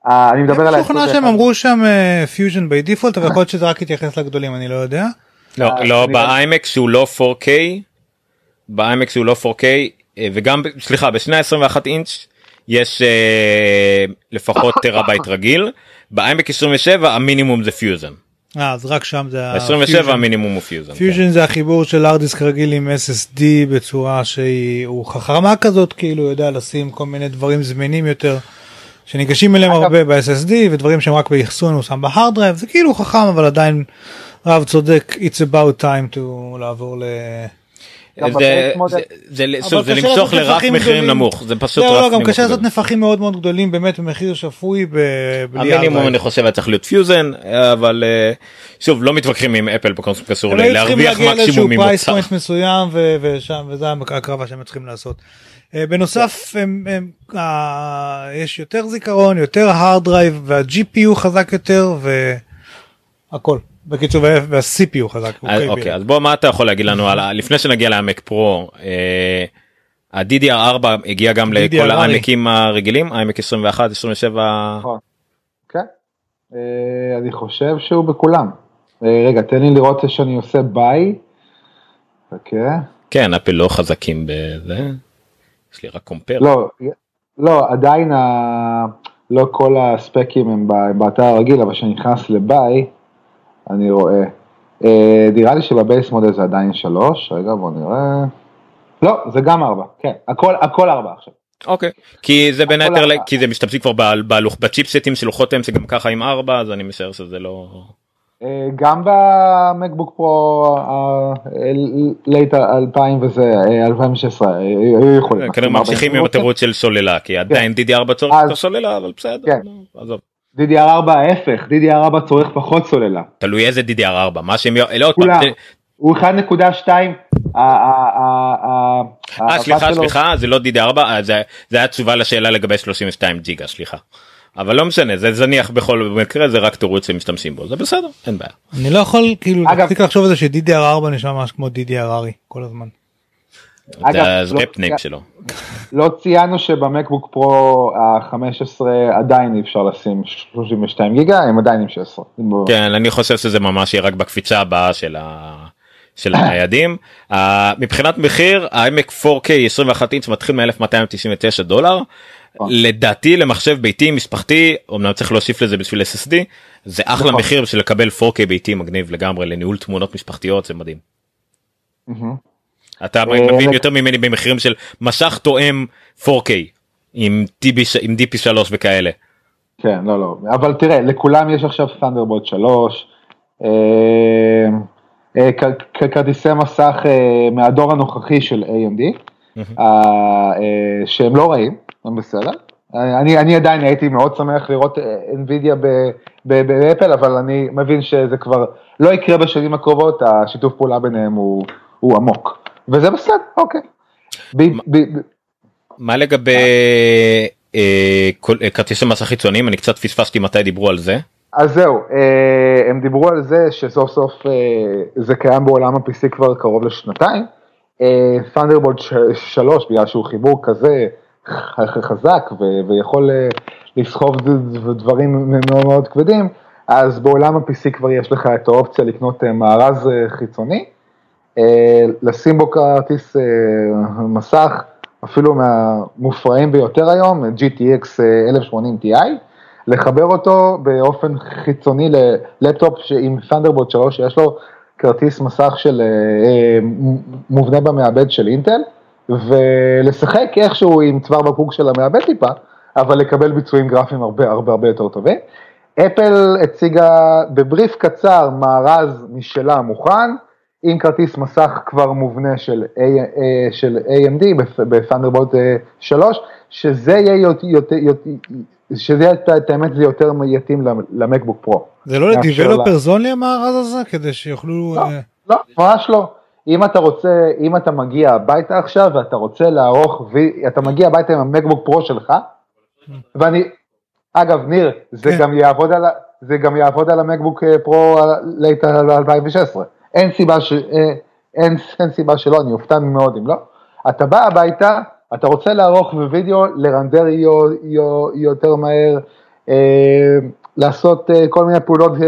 אה, אני מדבר על אני משוכנע שהם אמרו שם פיוז'ן by default אבל יכול להיות שזה רק יתייחס לגדולים אני לא יודע. לא אה, לא באיימק שהוא לא 4K. באיימק שהוא לא 4K אה, וגם סליחה בשני ה-21 אינץ' יש לפחות טראבייט רגיל. באיימק 27 המינימום זה פיוזן. אה, אז רק שם זה 27 המינימום הוא פיוז'ן. כן. פיוז'ן זה החיבור של הארד דיסק רגיל עם SSD בצורה שהיא הוא חכמה כזאת כאילו יודע לשים כל מיני דברים זמינים יותר שניגשים אליהם הרבה ב-SSD ודברים שהם רק באחסון הוא שם בה hard drive זה כאילו חכם אבל עדיין רק צודק it's about time to לעבור ל... זה- למשוך לרף נפחים מחירים. נמוך זה פשוט לא, רף לא, גם נמוך קשה לעשות. נפחים מאוד מאוד גדולים באמת במחיר שפוי המינימום. אני חושב היה צריך להיות פיוזן אבל אה, שוב לא מתווכחים עם אפל בכל היו צריכים להרוויח להגיע לאיזשהו מקסימום ממוצר. פוינט מסוים ושם וזה הקרבה שהם צריכים לעשות. אה, בנוסף הם, הם, אה, יש יותר זיכרון יותר hard drive וה-GPU חזק יותר והכל בקיצור וה- וה-CPU חזק. אז, KB. אוקיי אז בוא מה אתה יכול להגיד לנו על. לפני שנגיע לעמק פרו אה, ה-DDR4 הגיע גם לכל DDR4. העמקים הרגילים העמק 21 27 נכון. כן, אה, אני חושב שהוא בכולם. אה, רגע, תן לי לראות שאני עושה ביי. אוקיי. כן אפל לא חזקים בזה יש לי רק קומפר. לא, לא, עדיין. לא כל הספקים הם באתר הרגיל, אבל כשאני נכנס ל buy, אני רואה. אה, נראה לי שב base model זה עדיין שלוש, רגע בוא נראה. לא, זה גם ארבע, כן, הכל, הכל ארבע עכשיו. אוקיי כי זה בין היתר כי זה משתמשים כבר ב- בלוח- בצ'יפסטים של לוחות אמס גם ככה עם 4 אז אני משער שזה לא. אה, גם במקבוק פרו לייט 2000 וזה, אה, 2016, אה, היו יכולים. כנראה ממשיכים עם התירוץ של סוללה כי עדיין DDR צורך אז- יותר סוללה אבל בסדר. כן. לא, עזוב. DDR4 ההפך, DDR4 צורך פחות סוללה. תלוי איזה DDR4 מה שהם לא עוד פעם, כולם. זה- הוא 1.2, ה- ה- ה- ה- אה סליחה סליחה זה לא DDR4 אה, זה זה היה תשובה לשאלה לגבי 32 ג'יגה סליחה. אבל לא משנה זה זניח בכל מקרה זה רק תירוץ שמשתמשים בו זה בסדר אין בעיה. אני לא יכול כאילו אגב- להפסיק לחשוב על זה ש-DDR4 נשמע ממש כמו DDR כל הזמן. אגב, זה לא- שלו. לא ציינו שבמקבוק פרו ה-15 עדיין אי אפשר לשים 32 גיגה, הם עדיין עם 16. כן אני חושב שזה ממש יהיה רק בקפיצה הבאה של ה... של הניידים uh, מבחינת מחיר האיימק 4K 21 אינץ' מתחיל מ-1299 דולר נכון. לדעתי למחשב ביתי משפחתי אמנם צריך להוסיף לזה בשביל SSD זה אחלה נכון. מחיר בשביל לקבל 4K ביתי מגניב לגמרי לניהול תמונות משפחתיות זה מדהים. אתה אה, מבין יותר ממני במחירים של מסך תואם 4K עם DB עם DP3 וכאלה. כן, לא, לא. אבל תראה, לכולם יש עכשיו Thunderbolt 3, אה, אה, כרטיסי מסך אה, מהדור הנוכחי של AMD, שהם לא רעים, הם בסדר. אני, אני עדיין הייתי מאוד שמח לראות NVIDIA באפל, אבל אני מבין שזה כבר לא יקרה בשנים הקרובות, השיתוף פעולה ביניהם הוא, הוא עמוק. וזה בסדר, אוקיי. ב, ב, ב, מה לגבי אה, כל- אה, כרטיסי מסך חיצוניים אני קצת פספסתי מתי דיברו על זה. אז זהו, אה, הם דיברו על זה שסוף סוף אה, זה קיים בעולם ה-PC כבר קרוב לשנתיים. Thunderbolt 3, בגלל שהוא חיבור כזה חזק ו- ויכול אה, לסחוב דברים מאוד מאוד כבדים, אז בעולם ה-PC כבר יש לך את האופציה לקנות אה, מארז אה, חיצוני, אה, לשים בו כרטיס אה, מסך, אפילו מהמופרעים ביותר היום, GTX אה, 1080 Ti, לחבר אותו באופן חיצוני ללפטופ עם Thunderbolt 3 שיש לו כרטיס מסך של אה, אה, מובנה במעבד של אינטל, ולשחק איכשהו עם צוואר בקבוק של המעבד טיפה, אבל לקבל ביצועים גרפיים הרבה הרבה הרבה יותר טובים. אפל הציגה בבריף קצר מארז משלה מוכן, עם כרטיס מסך כבר מובנה של, A, אה, של AMD ב-Thunderbolt 3, שזה יהיה יותר, יותר, שזה יהיה, את האמת זה יותר יתאים למקבוק פרו. זה לא לדיבלופרס אונלי המארז הזה כדי שיוכלו לא, אה, לא, ממש לא. אם אתה רוצה, אם אתה מגיע הביתה עכשיו ואתה רוצה לערוך, אתה מגיע הביתה עם המקבוק פרו שלך, ואני, אגב, ניר, זה כן. גם יעבוד על, זה גם יעבוד על המקבוק אה, פרו לייט 2016. אין סיבה ש... אה, אין, אין סיבה שלא, אני אופתע מאוד אם לא. אתה בא הביתה, אתה רוצה לערוך בווידאו, לרנדר יו, יו, יותר מהר, אה, לעשות אה, כל מיני פעולות אה,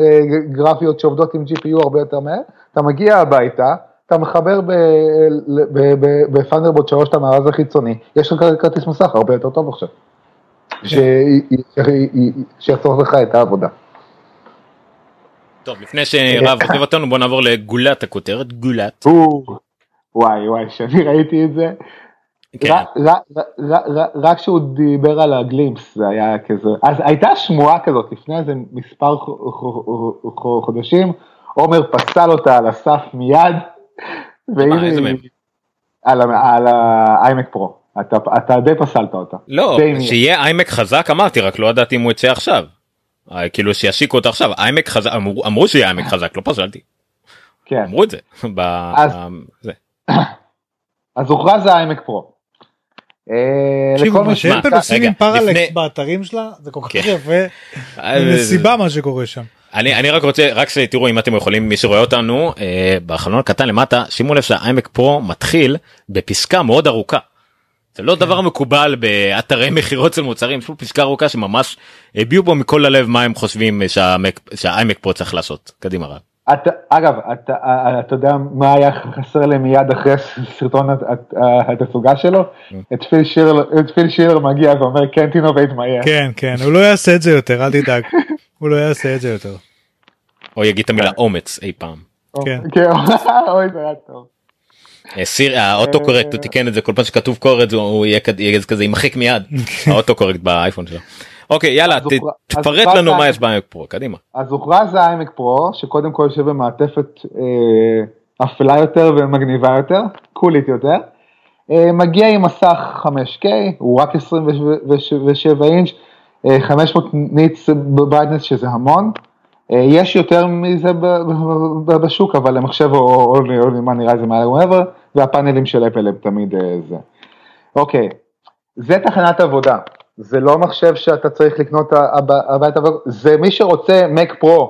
אה, גרפיות שעובדות עם GPU הרבה יותר מהר, אתה מגיע הביתה, אתה מחבר בפאנדרבוט 3 את המארז החיצוני, יש לך כרטיס מסך הרבה יותר טוב עכשיו. ש- שיחסוך לך את העבודה. טוב לפני שרב עוזב אותנו בוא נעבור לגולת הכותרת גולת. וואי וואי, כשאני ראיתי את זה, כן. רק- כשהוא דיבר על הגלימפס זה היה כזה, אז הייתה שמועה כזאת לפני איזה מספר חודשים, עומר פסל אותה על הסף מיד, והנה? על האיימק פרו, אתה אתה די פסלת אותה. לא. שיהיה איימק חזק אמרתי רק לא ידעתי אם הוא יצא עכשיו. אה, כאילו שישיקו אותו עכשיו איימק חזק אמרו- אמרו שיהיה איימק חזק לא פסלתי כן, אמרו את זה. ב- אז- זה. אז הוכרז האיימק פרו. אה, תקשיבו מה שאפל עושים עם פארלקס לפני- באתרים שלה זה כל כך כן. יפה. אה, מסיבה מה שקורה שם. אני אני רק רוצה רק שתראו אם אתם יכולים מי שרואה אותנו בחלון הקטן למטה שימו לב שהאיימק פרו מתחיל בפסקה מאוד ארוכה. זה לא דבר מקובל באתרי מכירות של מוצרים יש פה פסקה ארוכה שממש הביעו בו מכל הלב מה הם חושבים שהאיימק פרו צריך לעשות קדימה רב. אתה, אגב, אתה, אתה יודע מה היה חסר לי מיד אחרי סרטון התצוגה שלו? את פיל שילר, את פיל שילר מגיע ואומר can't innovate my ass. כן כן הוא לא יעשה את זה יותר אל תדאג הוא לא יעשה את זה יותר. או יגיד את המילה אומץ אי פעם. כן. כן, אוי זה היה טוב. אה, סיר האוטו קורקט הוא תיקן את זה כל פעם שכתוב קורקט הוא יהיה כזה- יימחק מיד האוטו קורקט באייפון שלו. אוקיי יאללה תפרט לנו מה יש באייק פרו קדימה. אז הוכרז האיימק פרו, שקודם כל יושב במעטפת אה, אפלה יותר ומגניבה יותר, קולית יותר. אה, מגיע עם מסך 5K, הוא רק 27 אינץ', אה, 500 nits brightness שזה המון. אה, יש יותר מזה בשוק, אבל למחשב או, מה נראה זה מעל ומעבר, והפאנלים של אפל הם תמיד אה, זה. אוקיי, זה תחנת עבודה, זה לא מחשב שאתה צריך לקנות הב- הביתה, זה מי שרוצה Mac Pro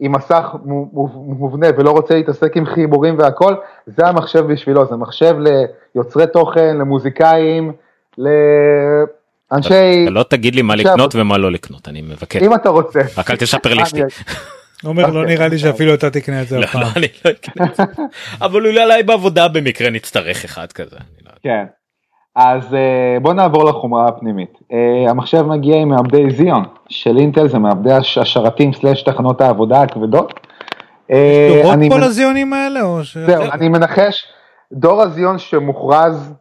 עם מסך מו- מו- מובנה ולא רוצה להתעסק עם חיבורים והכל, זה המחשב בשבילו, זה מחשב ליוצרי תוכן, למוזיקאים, לאנשי, אתה לא תגיד לי מה לקנות ומה לא לקנות אני מבקש. אם אתה רוצה. רק אל תספר לי אשתי. אני- עומר לא נראה לי שאפילו אתה תקנה את זה לא, הפעם. לא, אני לא אקנה את זה. אבל אולי בעבודה במקרה נצטרך אחד כזה. לא. כן. אז אה, בוא נעבור לחומרה הפנימית. אה, המחשב מגיע עם מעבדי זיון של אינטל, זה מעבדי הש- השרתים סלאש תחנות העבודה הכבדות. אה, דורות כל הזיונים האלה או ש... זהו, אני מנחש, דור הזיאון שמוכרז,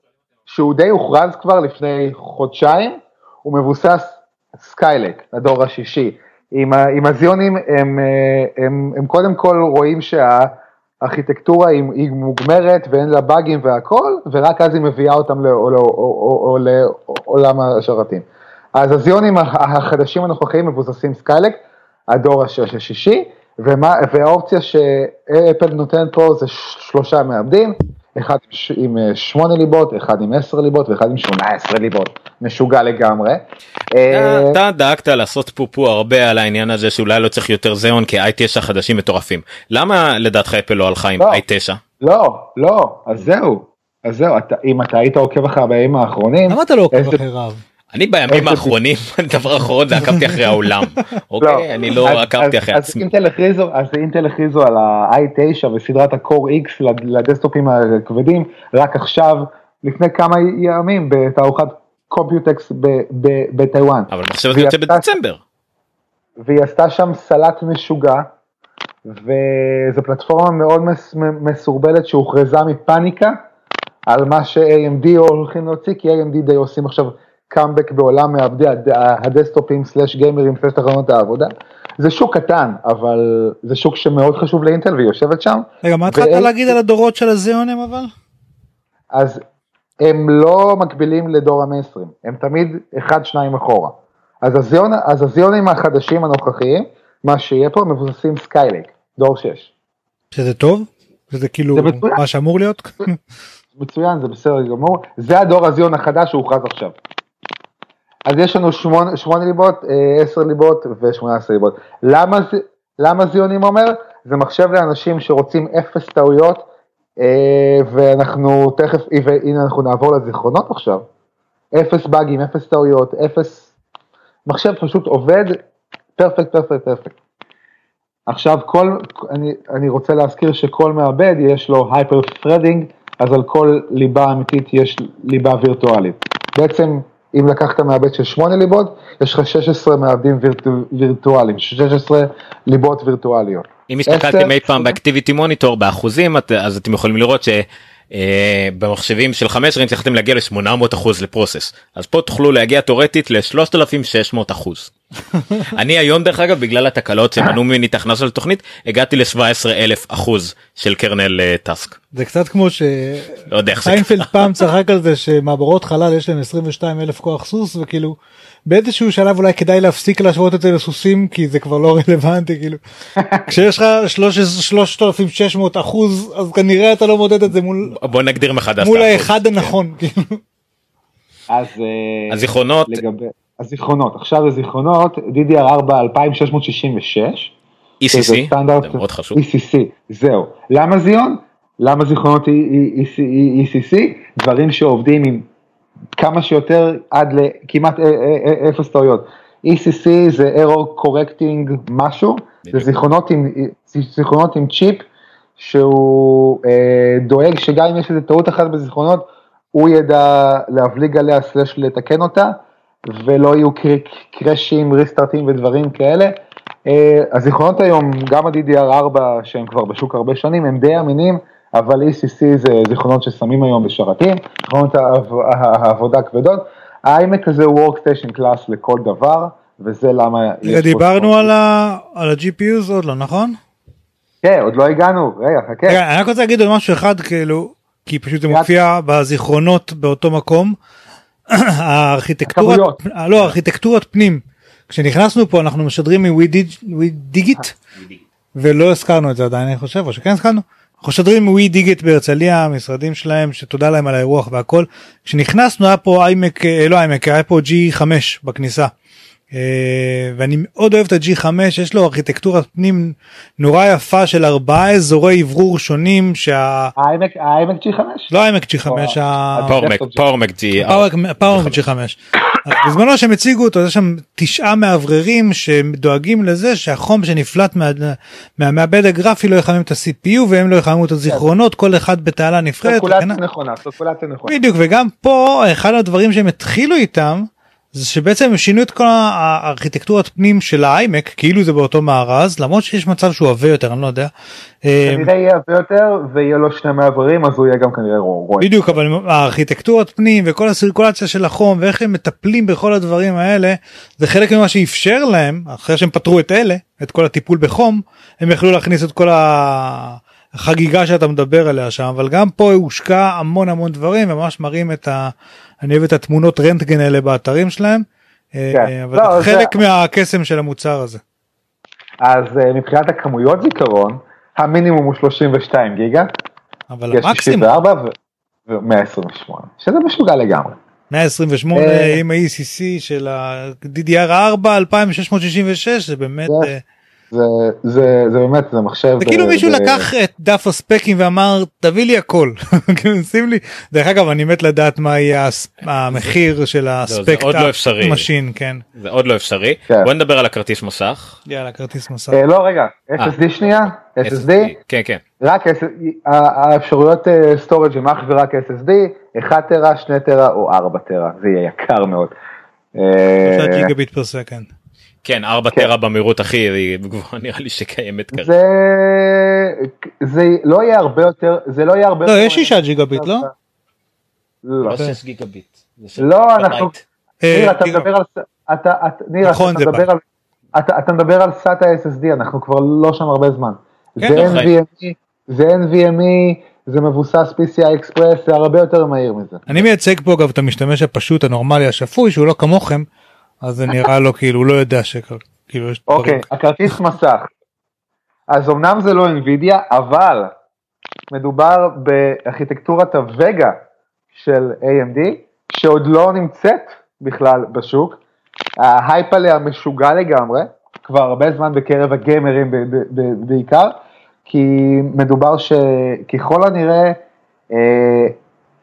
שהוא די הוכרז כבר לפני חודשיים, הוא מבוסס סקיילק, הדור השישי. עם, עם הזיאונים הם, אה, הם, הם קודם כל רואים שהארכיטקטורה היא, היא מוגמרת ואין לה באגים והכל, ורק אז היא מביאה אותם לעול- או- או- או- לעולם השרתים. אז הזיאונים הח- החדשים הנוכחיים מבוססים סקיילק, הדור הש- השישי, ומה, והאופציה שאפל נותן פה זה שלושה מעבדים, אחד עם אה, שמונה ליבות, אחד עם עשר ליבות ואחד עם שמונה עשרה ליבות, משוגע לגמרי. אה, אתה דאגת לעשות פופו הרבה על העניין הזה שאולי לא צריך יותר זיון כי i9 חדשים מטורפים. למה לדעתך אפל לא הלכה עם לא. i9? לא, לא, אז זהו, אז זהו, אתה, אם אתה היית עוקב אחרי בימים האחרונים, למה אתה לא עוקב אחרי רב? אני בימים האחרונים הדבר האחרון זה עקבתי אחרי העולם. אוקיי אני לא עקבתי אחרי עצמי. אז אינטל הכריזו על ה-i9 וסדרת ה-core X לד- לדסטופים הכבדים, רק עכשיו, לפני כמה ימים, בתערוכת קומפיוטקס בטיוואן. אבל הזה והיא יוצא בדצמבר. והיא עשתה שם סלט משוגע, וזו פלטפורמה מאוד מס, מסורבלת שהוכרזה מפאניקה על מה ש-AMD הולכים להוציא, כי AMD די עושים עכשיו קאמבק בעולם מעבדי הד- הדסקטופים slash גיימרים slash תחנות העבודה. זה שוק קטן, אבל זה שוק שמאוד חשוב לאינטל והיא יושבת שם, רגע מה התחלת להגיד על הדורות של הזיאונים אבל? אז הם לא מקבילים לדור המיינסטרים, הם תמיד אחד שניים אחורה. אז, הזיאון, אז הזיאונים החדשים הנוכחיים, מה שיהיה פה מבוססים סקיילק, דור 6. שזה טוב? שזה כאילו זה. מה שאמור להיות? מצוין, זה בסדר גמור. זה הדור הזיון החדש שהוכרז עכשיו. אז יש לנו שמונה, שמונה ליבות, אה, עשר ליבות ושמונה עשר ליבות. למה, למה זיונים אומר? זה מחשב לאנשים שרוצים אפס טעויות, אה, ואנחנו תכף, והנה אנחנו נעבור לזיכרונות עכשיו. אפס באגים, אפס טעויות, אפס... מחשב פשוט עובד perfect, perfect, perfect. עכשיו כל, אני, אני רוצה להזכיר שכל מעבד יש לו hyper threading, אז על כל ליבה אמיתית יש ליבה וירטואלית. בעצם אם לקחת מעבד של שמונה ליבות, יש לך 16 מעבדים וירטו, וירטואליים, 16 ליבות וירטואליות. אם הסתכלתם אי פעם ב Activity Monitor באחוזים את- אז אתם יכולים לראות שבמחשבים של 15 אינץ' יכולתם להגיע ל-800 אחוז לפרוסס אז פה תוכלו להגיע תאורטית ל-3600 אחוז. אני היום דרך אגב בגלל התקלות שמנעו ממני את ההכנסה לתוכנית הגעתי ל-17 אלף אחוז של קרנל אה, טאסק. זה קצת כמו לא שסיינפלד פעם צחק על זה שמעברות חלל יש להם 22 אלף כוח סוס וכאילו באיזשהו שלב אולי כדאי להפסיק להשוות את זה לסוסים כי זה כבר לא רלוונטי כאילו כשיש לך 3600 אחוז אז כנראה אתה לא מודד את זה מול בוא נגדיר מחדש. מול. האחד הנכון כאילו. אז אה, הזיכרונות עכשיו הזיכרונות, DDR4 2666, שזה ECC E זה מאוד חשוב. ECC, זהו. למה זיון? למה זיכרונות E- E- E- ECC? דברים שעובדים עם כמה שיותר עד לכמעט אפס טעויות. ECC זה error correcting משהו, זה. זיכרונות עם, זיכרונות עם צ'יפ, שהוא אה, דואג שגם אם יש איזה טעות אחת בזיכרונות, הוא ידע להבליג עליה סלש לתקן אותה, ולא יהיו קר- קרשים, ריסטארטים ודברים כאלה. אה, הזיכרונות היום, גם ה-DDR4 שהם כבר בשוק הרבה שנים, הם די אמינים, אבל ECC זה זיכרונות ששמים היום בשרתים, זיכרונות העב- העבודה הכבדות. ה-iMac הזה הוא Workstation Class לכל דבר, וזה למה... דיברנו. על ה-GPUs עוד לא נכון? כן, עוד לא הגענו, רגע, חכה. אני רק רוצה להגיד עוד משהו אחד כאילו כי פשוט זה מופיע בזיכרונות באותו מקום. הארכיטקטורת הכמויות. אה, לא ארכיטקטורת פנים כשנכנסנו פה אנחנו משדרים מווידיגיט ולא הזכרנו את זה עדיין אני חושב או שכן הזכרנו. אנחנו משדרים מווי דיגיט בהרצליה המשרדים שלהם שתודה להם על האירוח והכל כשנכנסנו היה פה איימק אה, לא איימק היה פה G5 בכניסה. אה, ואני מאוד אוהב את ה-G5 יש לו ארכיטקטורת פנים נורא יפה של ארבעה אזורי אוורור שונים שה... ה-iMac G5? לא העמק G5 או, ה... פאורמק פאורמק ג'י פאורמק G5. אז בזמנו שהם הציגו אותו יש שם תשעה מאווררים שדואגים לזה שהחום שנפלט מה- מהמעבד הגרפי לא יחמם את ה-CPU והם לא יחממו את הזיכרונות כל אחד בתעלה נפרדת. סרקולציה הלאה. נכונה, סרקולציה נכונה. בדיוק וגם פה אחד הדברים שהם התחילו איתם זה שבעצם הם שינו את כל הארכיטקטורת פנים של האיימק כאילו זה באותו מארז למרות שיש מצב שהוא עבה יותר אני לא יודע. אה, כנראה יהיה הרבה יותר ויהיה לו שני מעברים אז הוא יהיה גם כנראה רועי. בדיוק אבל הארכיטקטורת פנים וכל הסירקולציה של החום ואיך הם מטפלים בכל הדברים האלה זה חלק ממה שאפשר להם אחרי שהם פתרו את אלה את כל הטיפול בחום הם יכלו להכניס את כל ה- החגיגה שאתה מדבר עליה שם אבל גם פה הושקע המון המון דברים ממש מראים את ה... אני אוהב את התמונות רנטגן האלה באתרים שלהם. אה, כן. אבל לא, זה זה- חלק מהקסם של המוצר הזה. אז אה, מבחינת הכמויות זיכרון, המינימום הוא 32 גיגה, אבל יש המקסימום 64 ו-128, שזה משוגע לגמרי. 128 אה. עם ה-ECC של ה-DDR4 2666 זה באמת זה- אה, זה, באמת, זה מחשב. זה כאילו מישהו לקח את דף הספקים ואמר תביא לי הכל כאילו שים לי דרך אגב אני מת לדעת מה יהיה המחיר של הספקט עוד לא אפשרי. משין כן זה עוד לא אפשרי כן. בוא נדבר על הכרטיס מסך. יאללה כרטיס מסך אה, לא, רגע, SSD שנייה, SSD, כן כן רק האפשרויות storage הם אך ורק SSD, 1 טרה, 2 טרה או 4 טרה, זה יהיה יקר מאוד. אה, שלושה ג'יגה ביט פר סקנד כן 4 כן. טרה במהירות הכי גבוהה נראה לי שקיימת כרגע. זה, זה לא יהיה הרבה יותר, זה לא יהיה הרבה לא יותר... יש שישה ג'יגה ביט לא? לא, לא 6 גיגה ביט. זה של- לא, אנחנו, אה, ניר, אתה כאילו, מדבר על, אתה, ניר, נכון, אתה מדבר על, אתה, אתה מדבר על SATA SSD, אנחנו כבר לא שם הרבה זמן. כן, זה לא. NVMe, זה NVMe, זה מבוסס PCI Express, זה הרבה יותר מהיר מזה. אני מייצג פה אגב את המשתמש הפשוט הנורמלי השפוי שהוא לא כמוכם אז זה נראה לו כאילו הוא לא יודע שכאילו יש אוקיי, דברים הכרטיס מסך. אז אמנם זה לא NVIDIA, אבל מדובר בארכיטקטורת הווגה של AMD, שעוד לא נמצאת בכלל בשוק. ההייפ עליה משוגע לגמרי, כבר הרבה זמן בקרב הגיימרים בעיקר, כי מדובר שככל הנראה אה,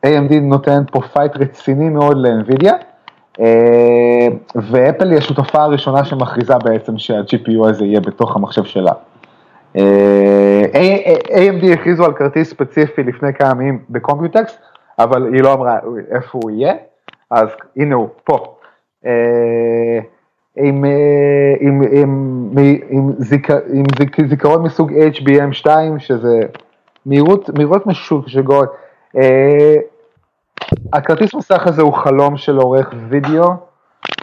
AMD נותנת פה פייט רציני מאוד אה, ואפל היא השותפה הראשונה שמכריזה בעצם שה-GPU הזה יהיה בתוך המחשב שלה. אה, AMD הכריזו על כרטיס ספציפי לפני כמה ימים בקומפיוטקס, אבל היא לא אמרה איפה הוא יהיה, אז הנה הוא פה. אה, עם, אה, עם, עם, עם, עם, זיכ, עם זיכ, זיכרון מסוג HBM2, שזה מהירות, מהירות משוגעות. הכרטיס מסך הזה הוא חלום של עורך וידאו,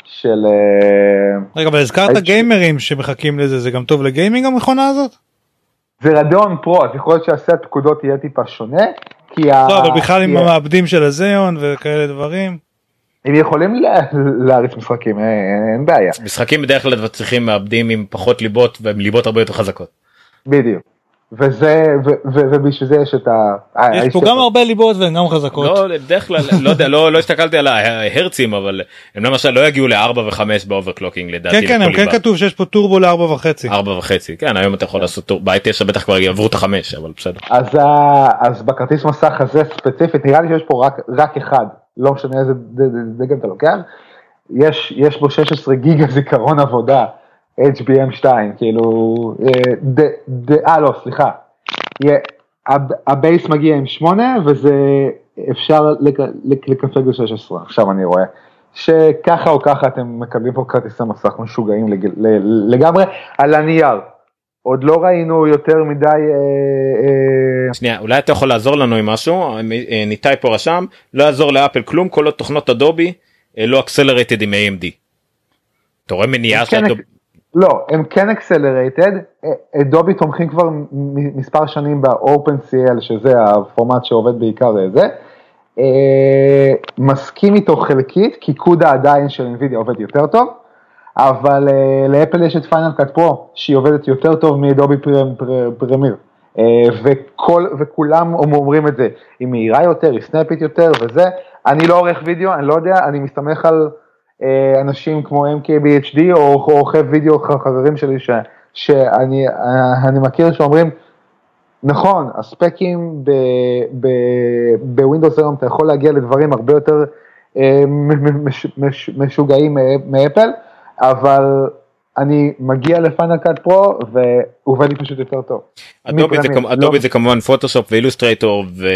של... אה, רגע אבל הזכרת גיימרים שמחכים לזה זה גם טוב לגיימינג המכונה הזאת? זה רדיון פרו, אז יכול להיות שהסט פקודות יהיה טיפה שונה, כי ה... לא אבל בכלל עם המעבדים של הזיון וכאלה דברים. הם יכולים לה- להריץ משחקים, אין בעיה, משחקים בדרך כלל צריכים מעבדים עם פחות ליבות והם ליבות הרבה יותר חזקות. בדיוק. וזה, ו- ו- ובשביל זה יש את ה... יש פה גם הרבה ליבות וגם חזקות. לא בדרך כלל לא יודע לא לא הסתכלתי על ההרצים אבל הם למשל לא יגיעו ל-4 ו-5 ב overclocking לדעתי. כן כן הם כן. כתוב שיש פה טורבו לארבע וחצי. 4 וחצי כן היום אתה יכול לעשות טור- ב-i9 בטח כבר יעברו את החמש אבל בסדר. אז, אז בכרטיס מסך הזה ספציפית, נראה לי שיש פה רק, רק אחד, לא משנה איזה ד- ד- דגם אתה לוקח, יש, יש בו 16 גיגה זיכרון עבודה, HBM2, כאילו, אה, אה לא, סליחה, ה base מגיע עם 8 וזה אפשר לק- לק- לקנפג ל-16, עכשיו אני רואה. שככה או ככה אתם מקבלים פה כרטיסי מסך משוגעים לגמרי על הנייר. עוד לא ראינו יותר מדי, אה, אה, שנייה אולי אתה יכול לעזור לנו עם משהו ניתאי פה רשם לא יעזור לאפל כלום כל עוד תוכנות אדובי לא accelerated עם AMD. אתה רואה מניעה כן, שאדובי לא, הם כן accelerated, אדובי תומכים כבר מספר שנים ב-OpenCL, שזה הפורמט שעובד בעיקר זה, אה, מסכים איתו חלקית, כי קודה עדיין של NVIDIA עובד יותר טוב, אבל אה, לאפל יש את פיינל קאט פרו, שהיא עובדת יותר טוב מאדובי פר- פר- פרמיר, אה, וכל, וכולם אומרים את זה, היא מהירה יותר, היא snappy ת יותר וזה, אני לא עורך וידאו, אני לא יודע, אני מסתמך על אה, אנשים כמו MKBHD או עורכי וידאו חברים שלי ש, שאני אה, אני מכיר שאומרים, נכון, הספקים בווינדוס היום אתה יכול להגיע לדברים הרבה יותר אה, מ- מ- מש- מש- משוגעים מאפל, אבל אני מגיע לפיינל קאט פרו והוא עובד לי פשוט יותר טוב. אדובי זה, כמ- לא- זה כמובן פוטושופ ואילוסטרייטור ו...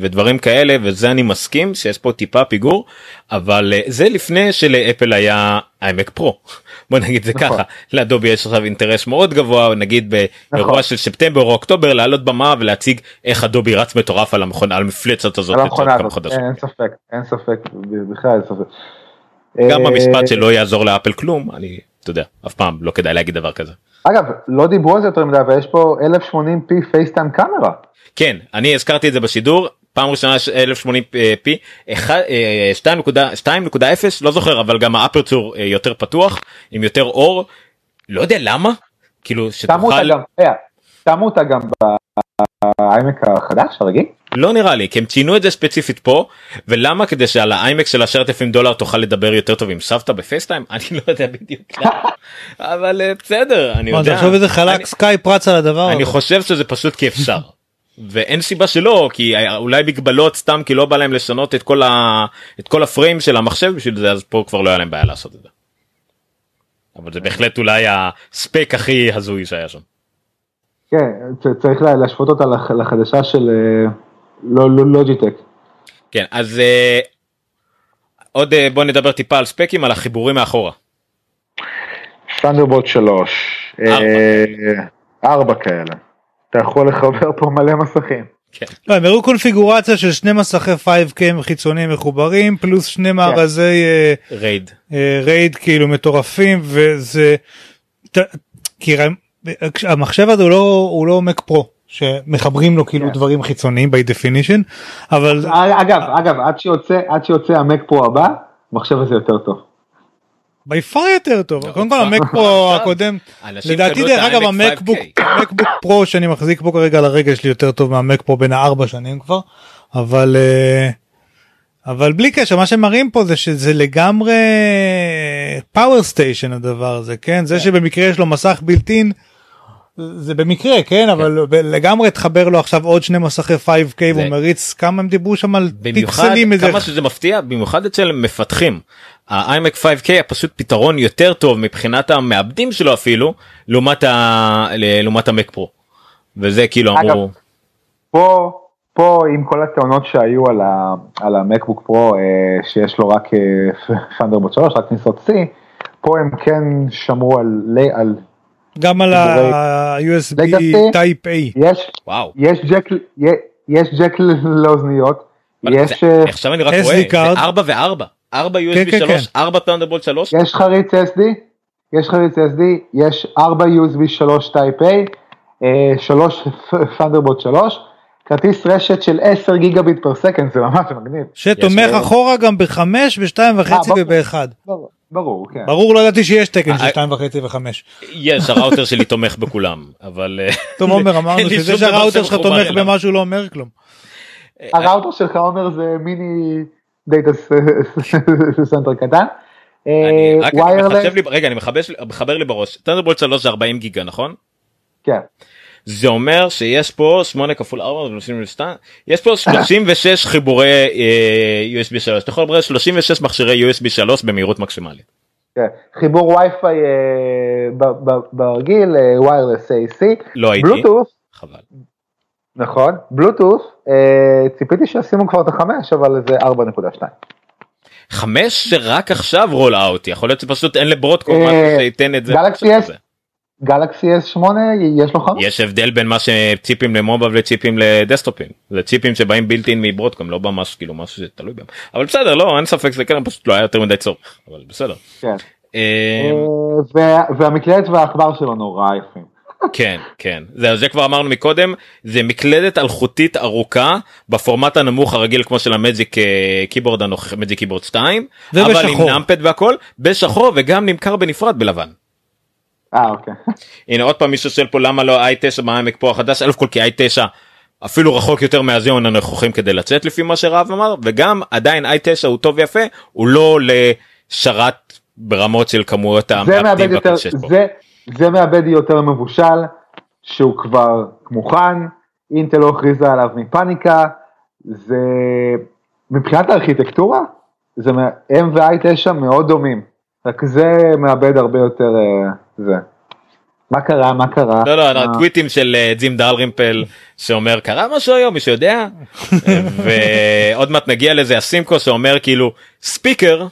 ודברים כאלה וזה אני מסכים שיש פה טיפה פיגור אבל אה, זה לפני שלאפל היה iMac פרו בוא נגיד זה נכון. ככה לאדובי יש עכשיו אינטרס מאוד גבוה נגיד באירוע נכון. של ספטמבר או אוקטובר לעלות במה ולהציג איך אדובי רץ מטורף על המכונה על המפלצת הזאת. אין אין ספק, אין ספק, בכלל אין ספק. גם אה, המשפט שלא יעזור לאפל כלום אני אתה יודע אף פעם לא כדאי להגיד דבר כזה. אגב, לא דיברו על זה יותר מדי, אבל יש פה 1080p פייסטיים קאמרה. כן אני הזכרתי את זה בשידור פעם ראשונה יש 1080p 2.0 לא זוכר אבל גם האפרצור אה, יותר פתוח עם יותר אור לא יודע למה כאילו שתוכל גם, אה, שמו אותה גם בעמק החדש, הרגיל? לא נראה לי כי הם ציינו את זה ספציפית פה ולמה כדי שעל ה iMac של עשרת אלפים דולר תוכל לדבר יותר טוב עם סבתא ב FaceTime אני לא יודע בדיוק. אבל אה, בסדר אני יודע. תחשוב איזה חלק סקייפ רץ על הדבר אני. חושב שזה פשוט כי אפשר. ואין סיבה שלא כי אולי מגבלות סתם כי לא בא להם לשנות את כל ה... את כל ה frame של המחשב בשביל זה אז פה כבר לא היה להם בעיה לעשות את זה. אבל זה בהחלט אולי הספק הכי הזוי שהיה שם. כן, צריך לה- להשוות אותה לח- לחדשה של אה, לא- לא- Logitech. כן אז אה, עוד אה, בוא נדבר טיפה על ספקים על החיבורים מאחורה. Thunderbolt 3, ארבע. כאלה. אתה יכול לחבר פה מלא מסכים. כן. לא, הם הראו קונפיגורציה של שני מסכי 5K חיצוניים מחוברים פלוס שני מארזי אה, RAID. אה, RAID כאילו מטורפים וזה כי המחשב הזה הוא לא הוא לא מק פרו שמחברים לו כאילו כן. דברים חיצוניים by definition אבל אגב, אגב, עד שיוצא, עד שיוצא המק פרו הבא, המחשב הזה יותר טוב. בי פאר יותר טוב לא, קודם כל המק פרו הקודם לדעתי דרך אגב המקבוק 5K. המקבוק פרו שאני מחזיק פה כרגע לרגע שלי יותר טוב מהמק פרו בין הארבע שנים כבר אבל אה, אבל בלי קשר מה שמראים פה זה שזה לגמרי פאוור סטיישן הדבר הזה כן זה שבמקרה יש לו מסך בילטין. זה במקרה כן אבל ב- לגמרי תחבר לו עכשיו עוד שני מסכי 5K והוא מריץ כמה הם דיברו שם על פיקסלים איזה כמה שזה מפתיע במיוחד אצל מפתחים. ה-iMac 5K היה פשוט פתרון יותר טוב מבחינת המעבדים שלו אפילו לעומת ה... לעומת המק פרו. וזה כאילו אגב, אמרו פה, פה עם כל הטעונות שהיו על, ה, על ה MacBook Pro, אה, שיש לו רק Thunderbolt 3, רק כניסות C, פה הם כן שמרו על, על גם על ה-USB Legacy. Type A. יש, וואו. יש ג'ק, יש ג'ק לאוזניות, יש, אה, עכשיו אני רק רואה. זה 4 ו4 4 כן, USB כן, 3 4 Thunderbolt 3 יש חריץ SD, יש חריץ SD, יש 4 USB 3 Type A, 3 Thunderbolt 3, כרטיס רשת של 10 גיגה ביט פר סקנד, זה ממש מגניב. שתומך אחורה גם בחמש בשתיים וחצי ברור. כן. ברור לא ידעתי שיש תקן של אה, שתיים וחצי וחמש. יש הראוטר שלי תומך בכולם אבל אה, טוב עומר אמרנו שזה שהראוטר שלך תומך. במשהו לא אומר כלום. הראוטר שלך אומר זה מיני data center קטן. אני רק אני wireless, מחשב לי רגע אני מחבר לי- מחבר לי בראש Thunderbolt 3 זה 40 גיגה נכון? כן. זה אומר שיש פה 8 כפול 4 32 יש פה 36 חיבורי אה, USB 3 אתה יכול לברר 36 מכשירי USB 3 במהירות מקסימלית. כן. חיבור וי-פיי אה, ברגיל, ויירלס AC, לא הייתי. בלוטות', חבל. נכון, בלוטות', אה, ציפיתי שישימו כבר את החמש, אבל זה 4.2. 5 שרק עכשיו רול אאוט יכול להיות שפשוט אין לברודקום אה, שייתן את זה. גלקסי S? גלקסי S8 יש לו חמש? יש הבדל בין מה שציפים למובייל וצ'יפים לדסטופים זה צ'יפים שבאים בילטין מברודקום לא ממש כאילו משהו שתלוי בהם אבל בסדר לא אין ספק זה כן פשוט לא היה יותר מדי צורך אבל בסדר. כן. אה, אה, וה- והמקלדת והעכבר שלו נורא יפים. כן כן זה, זה כבר אמרנו מקודם זה מקלדת אלחוטית ארוכה בפורמט הנמוך הרגיל כמו של המג'יק אה, קיבורד הנוכחי מג'יק קיבורד 2 אבל עם. נאמפד והכל בשחור וגם נמכר בנפרד בלבן. אה אוקיי. הנה עוד פעם מישהו שואל פה למה לא i9 בעמק פה החדש אלף כל כי i9 אפילו רחוק יותר מהזיון הנכוחים כדי לצאת לפי מה שרב אמר וגם עדיין i9 הוא טוב ויפה הוא לא לשרת ברמות של כמויות המעבדים והכל שיש פה. זה, זה מאבד יותר מבושל, שהוא כבר מוכן, אינטל לא הכריזה עליו מפאניקה, זה, מבחינת הארכיטקטורה, זה, הם ו-i9 מאוד דומים, רק זה מאבד הרבה יותר אה, זה. מה קרה, מה קרה? לא לא מה- טוויטים של אה, ג'ים דלרימפל שאומר קרה משהו היום מישהו יודע ועוד מעט נגיע לזה הסימקו שאומר כאילו ספיקר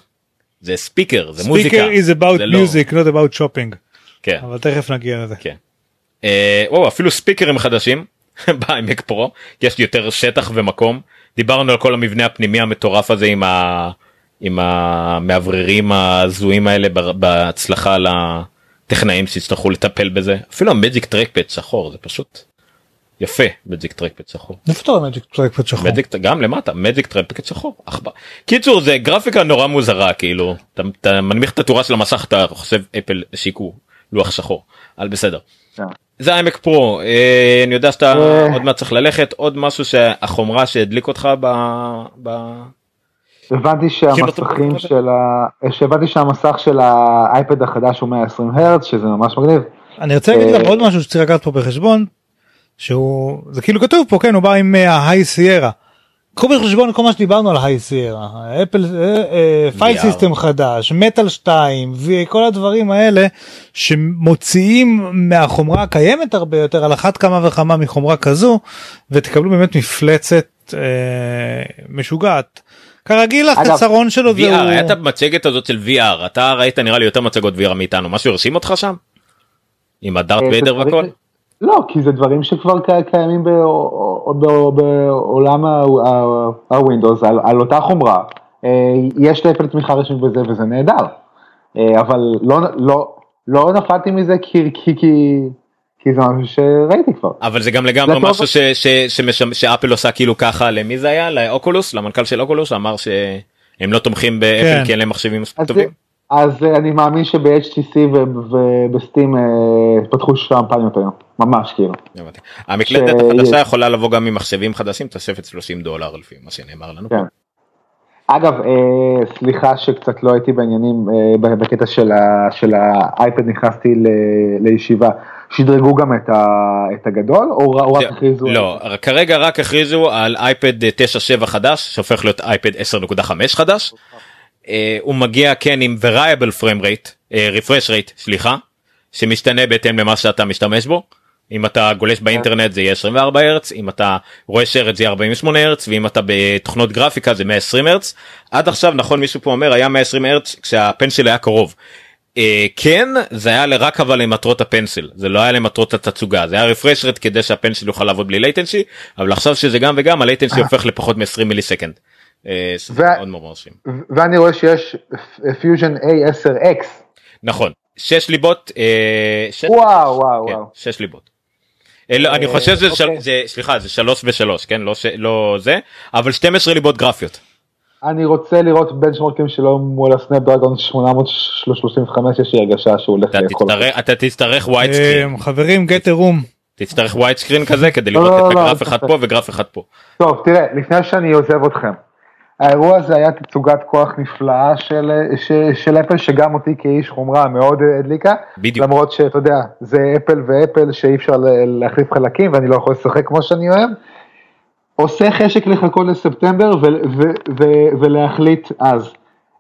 זה ספיקר זה מוזיקה ספיקר is about זה לא- music not about shopping כן. אבל תכף נגיע לזה. כן. אה, או אפילו ספיקרים חדשים בעמק פרו יש יותר שטח ומקום דיברנו על כל המבנה הפנימי המטורף הזה עם ה... עם המאווררים ההזויים האלה בהצלחה לטכנאים שיצטרכו לטפל בזה אפילו ה Magic Trackpad שחור זה פשוט יפה Magic Trackpad שחור. איפה אתה רואה Magic Trackpad שחור? Magic גם למטה Magic Trackpad שחור עכבר. קיצור זה גרפיקה נורא מוזרה כאילו אתה, אתה מנמיך את התאורה של המסך אתה חושב אפל השיקו לוח שחור אבל בסדר. כן. זה ה iMac Pro אה, אני יודע שאתה אה. עוד מעט צריך ללכת עוד משהו שהחומרה שהדליק אותך ב... ב... הבנתי שהמסכים של ה... שהבנתי שהמסך של האייפד החדש הוא 120 הרץ, שזה ממש מגניב. אני רוצה להגיד אה, גם עוד משהו שצריך לקחת פה בחשבון שהוא זה כאילו כתוב פה כן הוא בא עם ה High Sierra. קחו בחשבון כל מה שדיברנו על ה High Sierra Apple File. System חדש מטאל 2 וכל הדברים האלה שמוציאים מהחומרה הקיימת הרבה יותר על אחת כמה וכמה מחומרה כזו ותקבלו באמת מפלצת אה, משוגעת. כרגיל אגב, החסרון שלו זה VR הוא... היה את המצגת הזאת של VR אתה ראית נראה לי יותר מצגות VR מאיתנו משהו הרשים אותך שם? עם הדארט אה, ויידר והכל? לא, כי זה דברים שכבר קיימים ב- או- ב- בעולם הווינדוס על, על אותה חומרה. אה, יש לאפל תמיכה רשמית בזה וזה נהדר. אה, אבל לא, לא, לא נפלתי מזה כי, כי, כי, כי זה משהו שראיתי כבר. אבל זה גם לגמרי. משהו ש, ש, שמשמ- שאפל עושה כאילו ככה למי זה היה לאוקולוס למנכ"ל של אוקולוס אמר שהם לא תומכים באפל כן. כי אין להם מחשבים מספיק אז, טובים. אז אה, אני מאמין שב-HTC ובסטים אה, פתחו שמפניות היום, ממש כאילו. הבנתי. המקלדת ש- החדשה יכולה לבוא גם עם מחשבים חדשים תוספת 30 דולר לפי מה שנאמר לנו. כן. אגב, אה, סליחה שקצת לא הייתי בעניינים אה, בקטע של האייפד, נכנסתי ל, לישיבה. שדרגו גם את, ה, את הגדול, או, או רק זה- הכריזו? לא כרגע רק הכריזו על אייפד 9.7 חדש שהופך להיות אייפד 10.5 חדש. אה, הוא מגיע כן עם variable frame rate אה, refresh rate סליחה שמשתנה בהתאם למה שאתה משתמש בו. אם אתה גולש באינטרנט זה יהיה 24 הרץ אם אתה רואה שרץ זה יהיה 48 הרץ ואם אתה בתוכנות גרפיקה זה 120 הרץ עד עכשיו נכון מישהו פה אומר היה 120 הרץ כשה Pencil היה קרוב. אה, כן זה היה רק אבל למטרות ה Pencil זה לא היה למטרות התצוגה זה היה refresh rate כדי שה Pencil יוכל לעבוד בלי latency אבל עכשיו שזה גם וגם ה latency הופך לפחות מ-20 millisecond. אה, שזה ו- מאוד מאוד מרשים. ו- ואני רואה שיש Fusion A10X. נכון 6 ליבות אה, שש- וואו, וואו, כן, וואו. 6 ליבות. אה, לא, אני חושב שזה אוקיי. זה סליחה זה 3 ו3 כן לא לא זה אבל 12 ליבות גרפיות. אני רוצה לראות בנצ'מרקים שלו מול ה Snapdragon 835, יש לי הרגשה שהוא הולך לאכול. אתה תצטרך wide screen אה, חברים get room תצטרך wide screen כזה כדי לא, לראות לא, את לא, הגרף אחד. פה וגרף אחד פה. טוב, תראה, לפני שאני עוזב אתכם, האירוע הזה היה תצוגת כוח נפלאה של, של, של אפל, שגם אותי כאיש חומרה מאוד הדליקה. בדיוק. למרות שאתה יודע, זה אפל ואפל שאי אפשר להחליף חלקים ואני לא יכול לשחק כמו שאני אוהב. עושה חשק לחכות לספטמבר ולהחליט אז.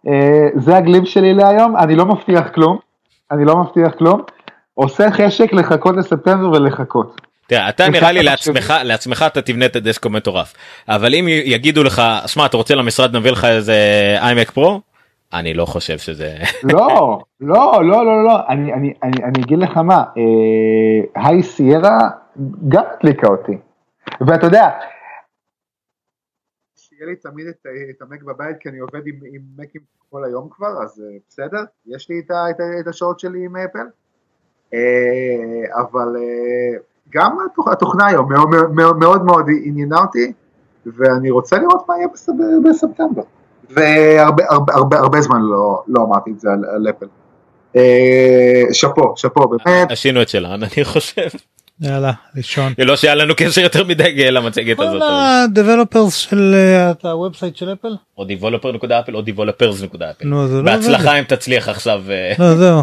אה, זה הגליב שלי להיום, אני לא מבטיח כלום, אני לא מבטיח כלום. עושה חשק לחכות לספטמבר ולחכות. תראה, אתה נראה לי לעצמך, לעצמך אתה תבנה את הדסקו מטורף. אבל אם יגידו לך, שמע, אתה רוצה למשרד נביא לך איזה איימק פרו? אני לא חושב שזה... לא, לא, לא, לא, לא, אני, אני, אני, אני אגיד לך מה, אה, היי סיירה גם הדליקה אותי. ואתה יודע, שיהיה לי תמיד את, את המק בבית כי אני עובד עם, עם מקים כל היום כבר, אז אה, בסדר, יש לי את, את, את השעות שלי עם אפל, אה, אבל אה, גם התוכ- התוכנה היום מאוד מאוד, מאוד, מאוד עניינה אותי, ואני רוצה לראות מה יהיה בספ, בספטמבר. והרבה הרבה, הרבה, הרבה זמן לא, לא אמרתי את זה על, על אפל. שאפו, שאפו, באמת. עשינו את שלנו, אני חושב. יאללה לישון. לא שהיה לנו קשר יותר מדי למצגת הזאת. כל ה developers של אה, ה website של אפל. או developer.apple או developers.apple. נו זה לא בהצלחה עובד. אם תצליח עכשיו. אה, לא זהו.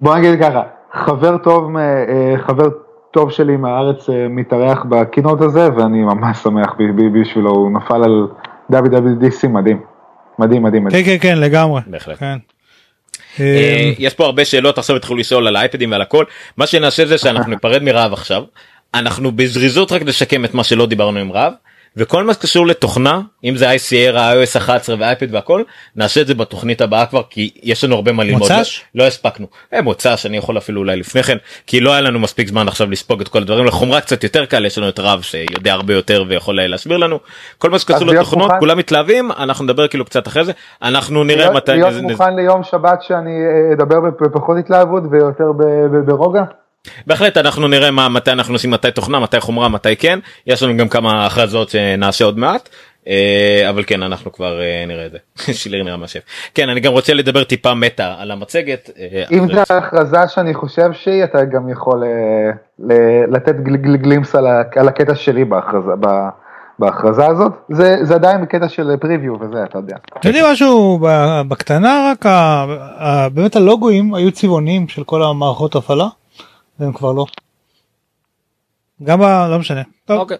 בוא נגיד ככה, חבר טוב, אה, חבר טוב שלי מהארץ אה, מתארח ב keynote הזה, ואני ממש שמח בשבילו, הוא נפל על WWDC מדהים. מדהים, מדהים, מדהים. כן כן כן לגמרי. בהחלט. אה, אה, יש פה הרבה שאלות עכשיו התחילו לשאול על האייפדים ועל הכל. מה שנעשה זה שאנחנו ניפרד מרהב עכשיו. אנחנו בזריזות רק נשקם את מה שלא דיברנו עם רהב וכל מה שקשור לתוכנה אם זה ICR, iOS 11 ואייפד והכל נעשה את זה בתוכנית הבאה כבר כי יש לנו הרבה מה ללמוד. מוצ"ש? לא, לא הספקנו. אה, מוצ"ש אני יכול אפילו אולי לפני כן כי לא היה לנו מספיק זמן עכשיו לספוג את כל הדברים. לחומרה קצת יותר קל יש לנו את רב שיודע הרבה יותר ויכול להסביר לנו. כל מה שקשור לתוכנות מוכן- כולם מתלהבים אנחנו נדבר כאילו קצת אחרי זה. אנחנו נראה להיות, מתי להיות נז- מוכן ליום שבת שאני אה, אדבר בפחות התלהבות ויותר ב- ב- ברוגע? בהחלט אנחנו נראה מה מתי אנחנו עושים מתי תוכנה מתי חומרה מתי כן. יש לנו גם כמה הכרזות שנעשה עוד מעט. אה, אבל כן אנחנו כבר אה, נראה את זה. שילר נראה מה שף. כן אני גם רוצה לדבר טיפה מטה על המצגת. אה, אם זו הכרזה שאני חושב שהיא, אתה גם יכול ל- לתת גל- גל- גלימס על הקטע שלי בהכרזה. ב- בהכרזה הזאת, זה, זה עדיין בקטע של פריוויו וזה, אתה יודע. אתם יודעים משהו ב- בקטנה רק באמת הלוגוים היו צבעוניים של כל המערכות הפעלה והם כבר לא. גם ב... לא משנה. טוב. אוקיי.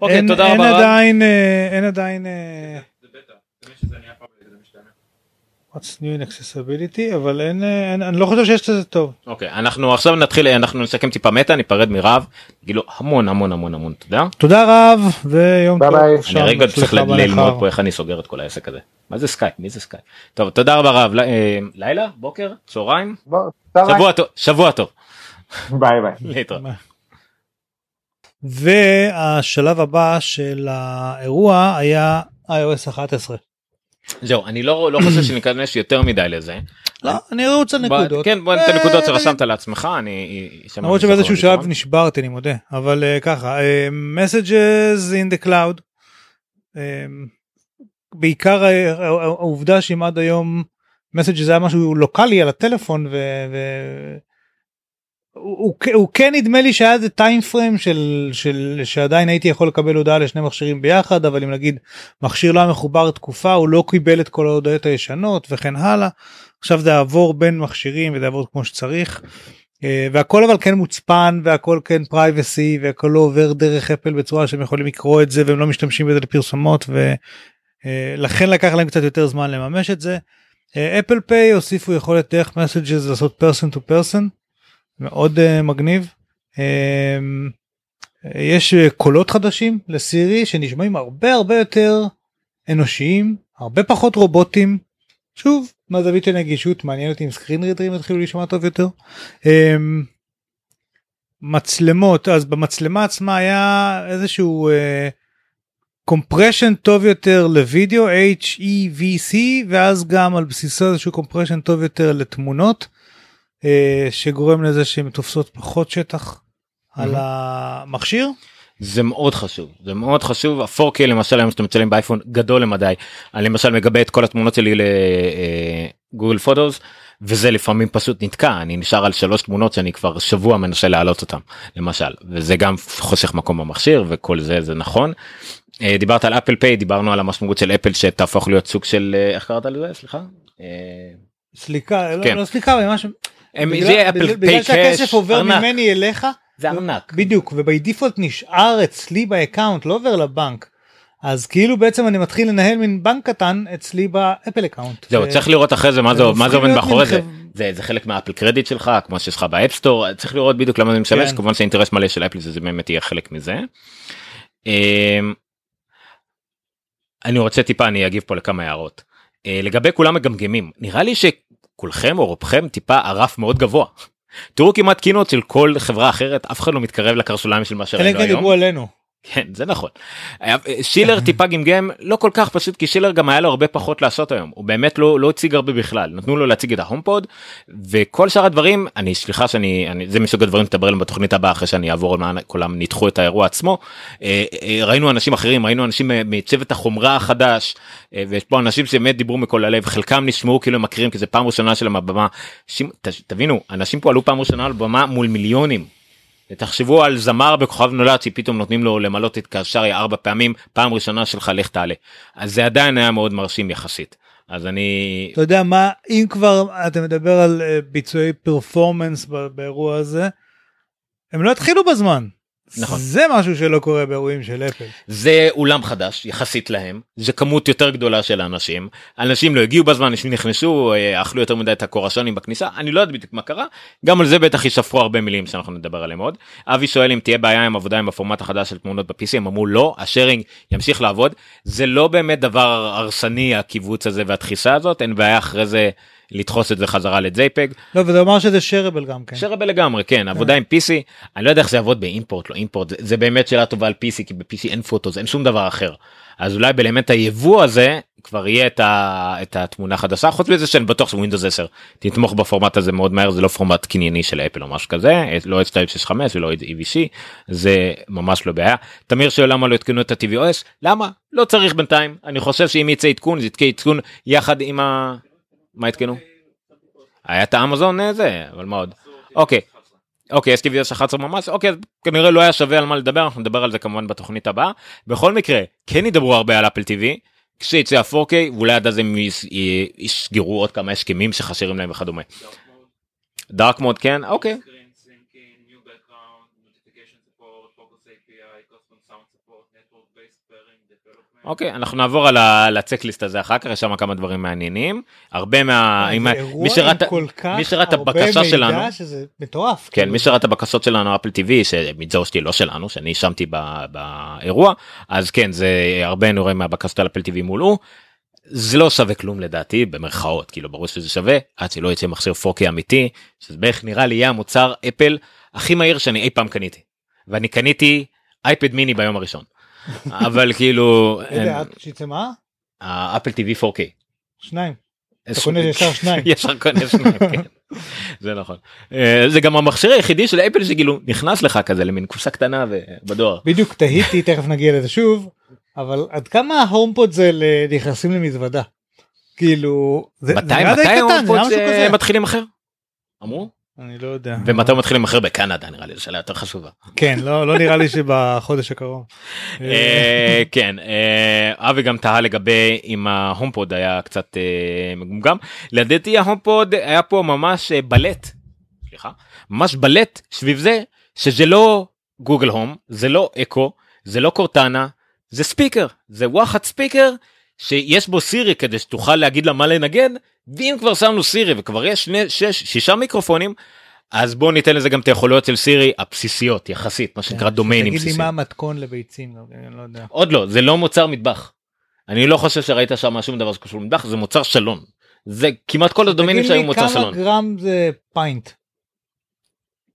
אוקיי אין, תודה אין רבה רב. עדיין אה, אין עדיין אה, What's new in accessibility אבל אין, אה, אין אני לא חושב שיש לזה טוב. אוקיי אנחנו עכשיו נתחיל אנחנו נסכם טיפה מטה ניפרד מרב כאילו המון המון המון המון תודה תודה רב ויום ביי טוב. ביי. שם, אני רגע צריך ללמוד. פה איך אני סוגר את כל העסק הזה מה זה סקייפ מי זה סקייפ טוב תודה רבה רב ל- לילה בוקר צהריים בוא, צהריים. שבוע טוב שבוע טוב ביי ביי. להתראות. והשלב הבא של האירוע היה iOS 11. זהו אני לא לא חושב שניכנס יותר מדי לזה. לא, אני רוצה נקודות. כן בוא ניתן אה, נקודות. שרשמת לעצמך אני. למרות שבאיזשהו שלב נשברתי אני מודה אבל אה, ככה אה, messages in the cloud. אה, בעיקר אה, הע- העובדה שאם עד היום messages היה משהו לוקאלי על הטלפון ו... ו... הוא, הוא, כן נדמה לי שהיה איזה טיים פריים של, של שעדיין הייתי יכול לקבל הודעה לשני מכשירים ביחד אבל אם נגיד מכשיר לא מחובר תקופה הוא לא קיבל את כל ההודעות הישנות וכן הלאה עכשיו זה יעבור בין מכשירים וזה יעבור כמו שצריך. אה, והכל אבל כן מוצפן והכל כן פרייבסי והכל לא עובר דרך אפל בצורה שהם יכולים לקרוא את זה והם לא משתמשים בזה לפרסומות ולכן לקח להם קצת יותר זמן לממש את זה. אפל פיי הוסיפו יכולת דרך messages לעשות person to person מאוד uh, מגניב. Um, יש אה, קולות חדשים לסירי שנשמעים הרבה הרבה יותר אנושיים הרבה פחות רובוטים. שוב מהזווית של נגישות מעניין אותי אם screen readerים יתחילו להישמע טוב יותר. Um, מצלמות אז במצלמה עצמה היה איזשהו compression טוב יותר לוידאו HEVC ואז גם על בסיסו איזשהו compression טוב יותר לתמונות שגורם לזה שהן תופסות פחות שטח על המכשיר. זה מאוד חשוב זה מאוד חשוב ה-4K למשל היום שאתה מצלם באייפון גדול למדי אני למשל מגבה את כל התמונות שלי לגוגל פוטוס וזה לפעמים פשוט נתקע אני נשאר על שלוש תמונות שאני כבר שבוע מנסה להעלות אותם למשל וזה גם חוסך מקום במכשיר וכל זה זה נכון. אה, דיברת על אפל פיי דיברנו על המשמעות של אפל שתהפוך להיות סוג של אה, איך קראת לזה סליחה. אה, סליקה, כן. לא, לא סליקה, משהו. הם- בגלל- זה אפל בגלל- בגלל שהכסף עובר ארנק. ממני אליך, זה ארנק. בדיוק, ו by default נשאר אצלי ב account, לא עובר לבנק. אז כאילו בעצם אני מתחיל לנהל מין בנק קטן אצלי ב Apple account. זהו ו- צריך לראות אחרי זה מה זה מה זה עומד מאחורי זה. זה זה חלק מה Apple credit שלך כמו שיש לך ב App Store צריך לראות בדיוק למה זה משמש כן. כמובן שהאינטרס מלא של אפל זה זה באמת יהיה חלק מזה. אמ, אני רוצה טיפה אני אגיב פה לכמה הערות אה, לגבי כולם מגמגמים נראה לי שכולכם או רובכם טיפה הרף מאוד גבוה. תראו כמעט קינות של כל חברה אחרת אף אחד לא מתקרב לקרסוליים של מה אלא שראינו אם כן היום. דיברו עלינו. כן זה נכון. שילר טיפה גמגם לא כל כך פשוט כי שילר גם היה לו הרבה פחות לעשות היום. הוא באמת לא לא הציג הרבה בכלל. נתנו לו להציג את ההומפוד וכל שאר הדברים אני סליחה שאני אני, זה מסוג הדברים שתדבר עליהם בתוכנית הבאה אחרי שאני אעבור על מה כולם ניתחו את האירוע עצמו. אה, אה, ראינו אנשים אחרים ראינו אנשים מצוות החומרה החדש אה, ויש פה אנשים שבאמת דיברו מכל הלב חלקם נשמעו כאילו הם מכירים כי זה פעם ראשונה שלהם בבמה שים- ת- תבינו אנשים פה עלו פעם ראשונה על במה מול מיליונים. תחשבו על זמר בכוכב נולד שפתאום נותנים לו למלות את קשרי ארבע פעמים פעם ראשונה שלך לך תעלה. אז זה עדיין היה מאוד מרשים יחסית. אז אני אתה יודע מה, אם כבר אתה מדבר על אה, ביצועי פרפורמנס באירוע הזה, הם לא התחילו בזמן. נכון. זה משהו שלא קורה באירועים של אפל. זה אולם חדש יחסית להם. זה כמות יותר גדולה של אנשים. אנשים לא הגיעו בזמן אנשים נכנסו אה, אכלו יותר מדי את הקורשונים בכניסה. אני לא יודע בדיוק מה קרה. גם על זה בטח יישפכו הרבה מילים שאנחנו נדבר עליהם עוד. אבי שואל אם תהיה בעיה עם עבודה עם הפורמט החדש של תמונות ב-PC הם אמרו לא השארינג ימשיך לעבוד. זה לא באמת דבר הרסני הקיבוץ הזה והדחיסה הזאת. אין בעיה אחרי זה לדחוס את זה חזרה ל JPEG לא, וזה אומר שזה trouble גם כן. trouble לגמרי כן עבודה עם PC אני לא יודע איך זה יעבוד ב import לא import זה, זה באמת שאלה טובה על PC כי ב-PC אין Photos אין שום דבר אחר. אז אולי באלמנט היבוא הזה כבר יהיה את, ה, את התמונה החדשה חוץ מזה שאני בטוח ש Windows 10 תתמוך בפורמט הזה מאוד מהר זה לא פורמט קנייני של אפל או משהו כזה לא H265 ולא HEVC זה ממש לא בעיה. תמיר שואל למה לא התקנו את ה- tvOS למה? לא צריך בינתיים אני חושב שאם יצא עדכון זה יצא עדכון יחד עם ה... מה עדכנו? היה את האמזון אה, זה אבל מה עוד אוקיי אוקיי יש TVS 11 ממש אוקיי כנראה לא היה שווה על מה לדבר אנחנו נדבר על זה כמובן בתוכנית הבאה בכל מקרה כן ידברו הרבה על אפל TV כשיצא ה-4K ואולי עד אז הם יסגרו עוד כמה הסכמים שחסרים להם וכדומה. דארק מוד כן אוקיי אוקיי אנחנו נעבור על ה- לצ'קליסט הזה אחר כך יש שם כמה דברים מעניינים הרבה מה עם ה- זה אירוע עם כל כך מי שראה את הרבה הבקשה מידע שלנו שזה מטורף. כן כאילו. מי שראה את הבקשות שלנו אפל TV שמגזור שלי לא שלנו שאני האשמתי באירוע אז כן זה הרבה נורא מהבקשות על אפל TV מולאו. זה לא שווה כלום לדעתי במרכאות כאילו ברור שזה שווה עד שלא יצא מכשיר 4K אמיתי שזה בערך נראה לי יהיה המוצר אפל הכי מהיר שאני אי פעם קניתי ואני קניתי iPad mini ביום הראשון אבל כאילו שיצא מה? ה Apple TV 4K. שניים. אתה קונה ישר שניים. ישר קונה שניים, כן. זה נכון. אה, זה גם המכשיר היחידי של אפל שכאילו נכנס לך כזה למין קופסה קטנה ובדואר. בדיוק תהיתי תכף נגיע לזה שוב אבל עד כמה ה HomePod זה נכנסים למזוודה. כאילו זה מתי נראה די מתי קטן, זה ה HomePod נראה משהו כזה. זה מתחיל למכר? אמרו? אני לא יודע. ומתי הוא מתחיל למכר בקנדה נראה לי זו שאלה יותר חשובה. כן לא לא נראה לי שבחודש הקרוב. אה, כן אה, אבי גם תהה לגבי אם ה HomePod היה קצת אה, מגומגם לדעתי ה HomePod היה פה ממש blunt סליחה ממש blunt סביב זה שזה לא Google Home זה לא אקו זה לא Cortana זה speaker זה וואחד speaker שיש בו סירי כדי שתוכל להגיד לה מה לנגן ואם כבר שמנו סירי וכבר יש שני, שש, שישה מיקרופונים אז בואו ניתן לזה גם את היכולות של סירי הבסיסיות יחסית מה שנקרא דומיינים כן, תגיד לי בסיסיים. מה המתכון לביצים אני לא יודע. עוד לא זה לא מוצר מטבח. אני לא חושב שראית שם שום דבר שקשור למטבח זה מוצר סלון. זה כמעט כל הדומיינים תגיד שהיו לי מוצר כמה שלון. גרם זה pint.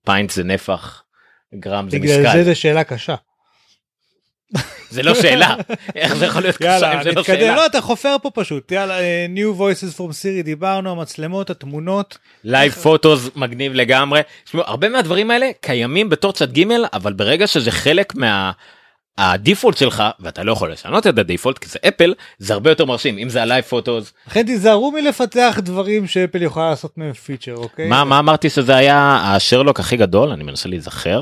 pint זה נפח. גרם זה בגלל זה משקל. זה שאלה קשה. זה לא שאלה. איך זה יכול להיות קשה יאללה אם זה לא שאלה. לא אתה חופר פה פשוט יאללה אה, new voices from Siri דיברנו המצלמות התמונות Live Photos מגניב לגמרי. תשמעו, הרבה מהדברים האלה קיימים בתור צד ג' אבל ברגע שזה חלק מה... ה default שלך ואתה לא יכול לשנות את ה default כי זה אפל זה הרבה יותר מרשים אם זה ה Live Photos לכן תיזהרו מלפתח דברים שאפל יכולה לעשות מהם פיצ'ר אוקיי. מה מה אמרתי שזה היה השרלוק הכי גדול אני מנסה להיזכר.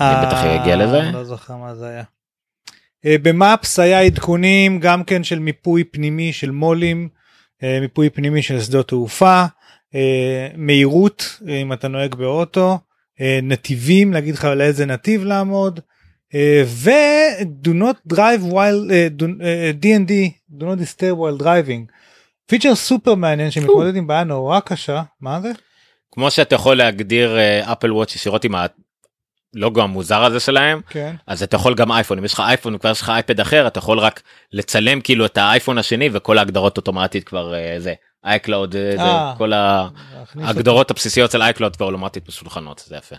אה, אני בטח אגיע לזה. לא זוכר מה זה היה. אה, במאפס היה עדכונים גם כן של מיפוי פנימי של מו"לים, אה, מיפוי פנימי של שדות תעופה, אה, מהירות אם אתה נוהג באוטו, נתיבים להגיד לך לאיזה נתיב לעמוד, אה, ו-do not drive while do- D&D, do not disturb while driving. פיצ'ר סופר מעניין שמתמודד עם בעיה נורא קשה, מה זה? כמו שאתה יכול להגדיר Apple Watch ישירות עם הלוגו המוזר הזה שלהם כן. אז אתה יכול גם אייפון אם יש לך אייפון וכבר יש לך אייפד אחר אתה יכול רק לצלם כאילו את האייפון השני וכל ההגדרות אוטומטית כבר אה, זה iCloud אה, זה אה. כל ההגדרות הבסיסיות של iCloud כבר אוטומטית בשולחנות זה יפה.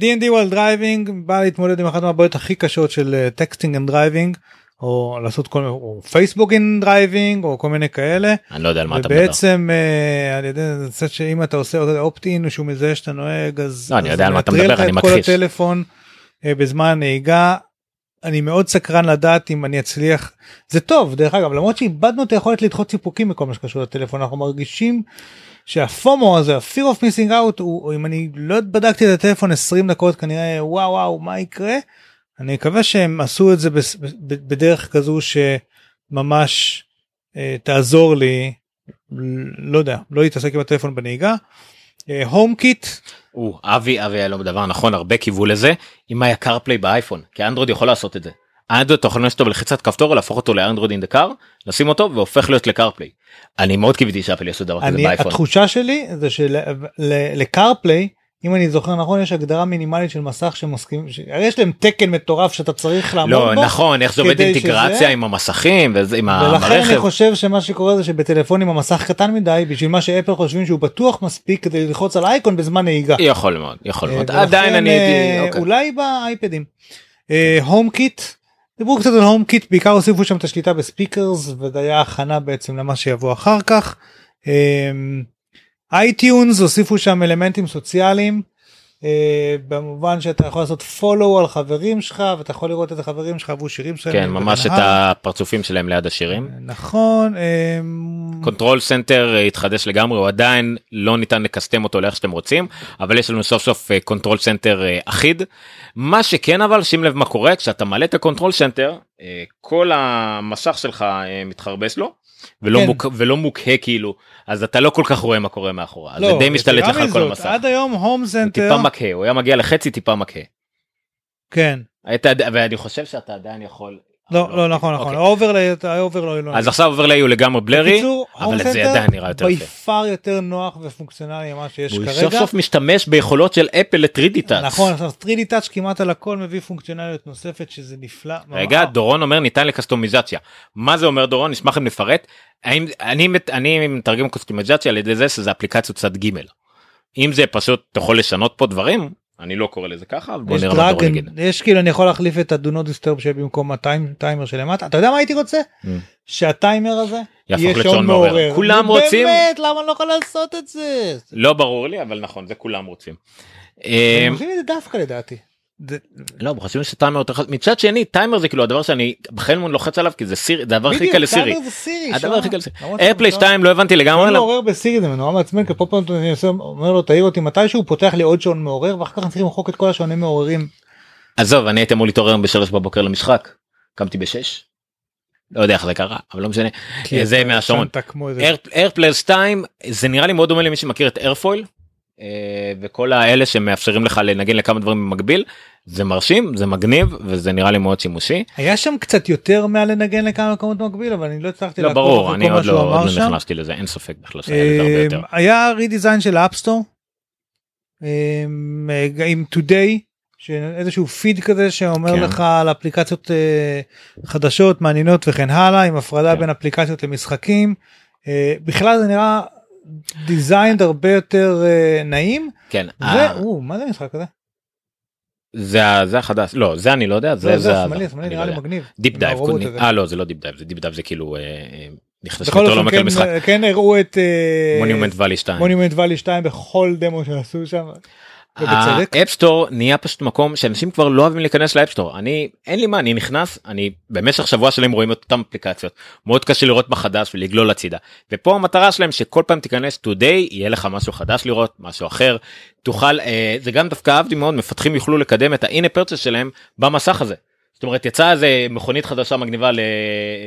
DND while driving בא להתמודד עם אחת מהבעיות הכי קשות של texting and driving או לעשות כל מיני או Facebook and driving או כל מיני כאלה אני לא יודע על מה אתה מדבר. ובעצם אה, על ידי זה שאם אתה עושה אופט-אין שהוא מזהה שאתה נוהג אז לא, אני יודע על מה אתה מדבר, אני את כל מכחיש. הטלפון אה, בזמן הנהיגה. אני מאוד סקרן לדעת אם אני אצליח זה טוב דרך אגב למרות שאיבדנו את היכולת לדחות סיפוקים בכל מה שקשור לטלפון אנחנו מרגישים שהפומו הזה ה-fear of missing out הוא אם אני לא בדקתי את הטלפון 20 דקות כנראה וואו וואו מה יקרה. אני מקווה שהם עשו את זה בדרך כזו שממש אה, תעזור לי לא יודע לא להתעסק עם הטלפון בנהיגה. HomeKit אבי אבי היה לו דבר נכון הרבה קיוו לזה אם היה CarPlay באייפון כי אנדרואיד יכול לעשות את זה. אנדרואיד אתה יכול לעשות אותו בלחיצת כפתור להפוך אותו ל Android in the car לשים אותו והופך להיות ל CarPlay. אני מאוד קיוויתי שאפל יעשו דבר כזה באייפון. התחושה שלי זה של CarPlay אם אני זוכר נכון יש הגדרה מינימלית של מסך שמסכים הרי יש להם תקן מטורף שאתה צריך לעמוד לא בו. נכון איך זה עובד אינטגרציה שזה- עם המסכים ועם ולכן אני המערכת. חושב שמה שקורה זה שבטלפונים המסך קטן מדי בשביל מה שאפל חושבים שהוא בטוח מספיק כדי ללחוץ על אייקון בזמן נהיגה. יכול מאוד יכול מאוד אה, עדיין ולכן, אני אה, הייתי אוקיי. אולי באייפדים. HomeKit דיברו קצת על HomeKit בעיקר הוסיפו שם את השליטה ב speakers וזה היה הכנה בעצם למה שיבוא אחר כך. iTunes הוסיפו שם אלמנטים סוציאליים. אה, במובן שאתה יכול לעשות follow על חברים שלך ואתה יכול לראות איזה חברים שלך אהבו שירים שלהם. כן ממש את. הפרצופים שלהם ליד השירים. נכון. אה, Control Center התחדש לגמרי הוא עדיין לא ניתן לקסטם אותו לאיך שאתם רוצים אבל יש לנו סוף סוף Control Center אחיד מה שכן אבל שים לב מה קורה כשאתה מעלה את ה Control Center אה, כל המסך שלך אה, מתחרבש לו ולא, כן. מוק, ולא מוקהה כאילו אז אתה לא כל כך רואה מה קורה מאחורה לא, זה די משתלט לך על כל המסך. עד היום הום סנטר. טיפה מקהה הוא היה מגיע לחצי טיפה מקהה. כן. היית, ואני חושב שאתה עדיין יכול. לא לא נכון נכון אוקיי. ה overlay ה overlay לא. אז עכשיו עובר הוא לגמרי blurry אבל זה עדיין נראה יותר יפה. ביפר יותר נוח ופונקציונלי ממה שיש הוא כרגע. סוף סוף משתמש ביכולות של אפל ל-3D Touch. נכון עכשיו 3D Touch כמעט על הכל מביא פונקציונליות נוספת שזה נפלא. רגע. דורון אומר ניתן לקסטומיזציה מה זה אומר דורון נשמח אם נפרט אני מת- אני מתרגם קסטומיזציה על ידי זה שזה אפליקציות צד ג' אם זה פשוט אתה יכול לשנות פה דברים אני לא קורא לזה ככה אבל בוא נראה מה דרגן יגיד. יש כאילו אני יכול להחליף את ה-do not disturb שבמקום הטיימר שלמטה אתה יודע מה הייתי רוצה Mm. שהטיימר הזה יהיה שעון מעורר. כולם רוצים- באמת למה אני לא יכול לעשות את זה. לא ברור לי אבל נכון זה כולם רוצים. הם אה, עושים את זה דווקא לדעתי. לא חושבים שטיימר יותר חשוב מצד שני טיימר זה כאילו הדבר שאני בחיים לא לוחץ עליו כי זה סירי זה הדבר הכי קל לסירי. הדבר. הכי קל לסירי. איירפליי שהשעון- 2 לא הבנתי לגמרי. שעון למה- מעורר בסירי זה נורא מעצבן כי פה פעם אני אומר לו תעיר אותי מתישהו הוא פותח לי עוד שעון מעורר ואחר כך אני צריך למחוק את כל השעונים מעוררים. עזוב אני הייתי אמור להתעורר בשלוש בבוקר למשחק. קמתי בשש. לא יודע איך זה קרה אבל לא משנה. זה מהשעון. איירפליי 2 זה נראה לי מאוד דומה למי שמכיר את איירפויל. וכל האלה שמאפשרים לך לנגן לכמה דברים במקביל זה מרשים זה מגניב וזה נראה לי מאוד שימושי. היה שם קצת יותר מהלנגן לכמה מקומות במקביל אבל אני לא הצלחתי לא ברור אני מה עוד לא עוד לא שם. נכנסתי לזה אין ספק בכלל שהיה הרבה יותר. אמ, היה רידיזיין של אפסטור עם today איזשהו פיד כזה שאומר כן. לך על אפליקציות אה, חדשות מעניינות וכן הלאה עם הפרדה כן. בין אפליקציות למשחקים אה, בכלל זה נראה designed הרבה יותר אה, נעים כן. אה, ואו מה זה המשחק הזה? זה זה החדש לא זה אני לא יודע לא, זה זה זה השמאלי השמאלי אני נראה לא לי. מגניב. deep dive. אה לא זה לא deep dive זה deep dive זה כאילו נכנס יותר לעומק כן, למשחק. כן הראו את Monument Valley 2. Monument Valley 2 בכל דמו שעשו שם. ה App Store נהיה פשוט מקום שאנשים כבר לא אוהבים להיכנס ל App Store אני אין לי מה אני נכנס אני במשך שבוע שלהם רואים את אותם אפליקציות. מאוד קשה לראות בחדש ולגלול הצידה. ופה המטרה שלהם שכל פעם תיכנס today יהיה לך משהו חדש לראות משהו אחר. תוכל אה, זה גם דווקא אהבתי מאוד מפתחים יוכלו לקדם את ה-in purchase שלהם במסך הזה. זאת אומרת יצאה איזה מכונית חדשה מגניבה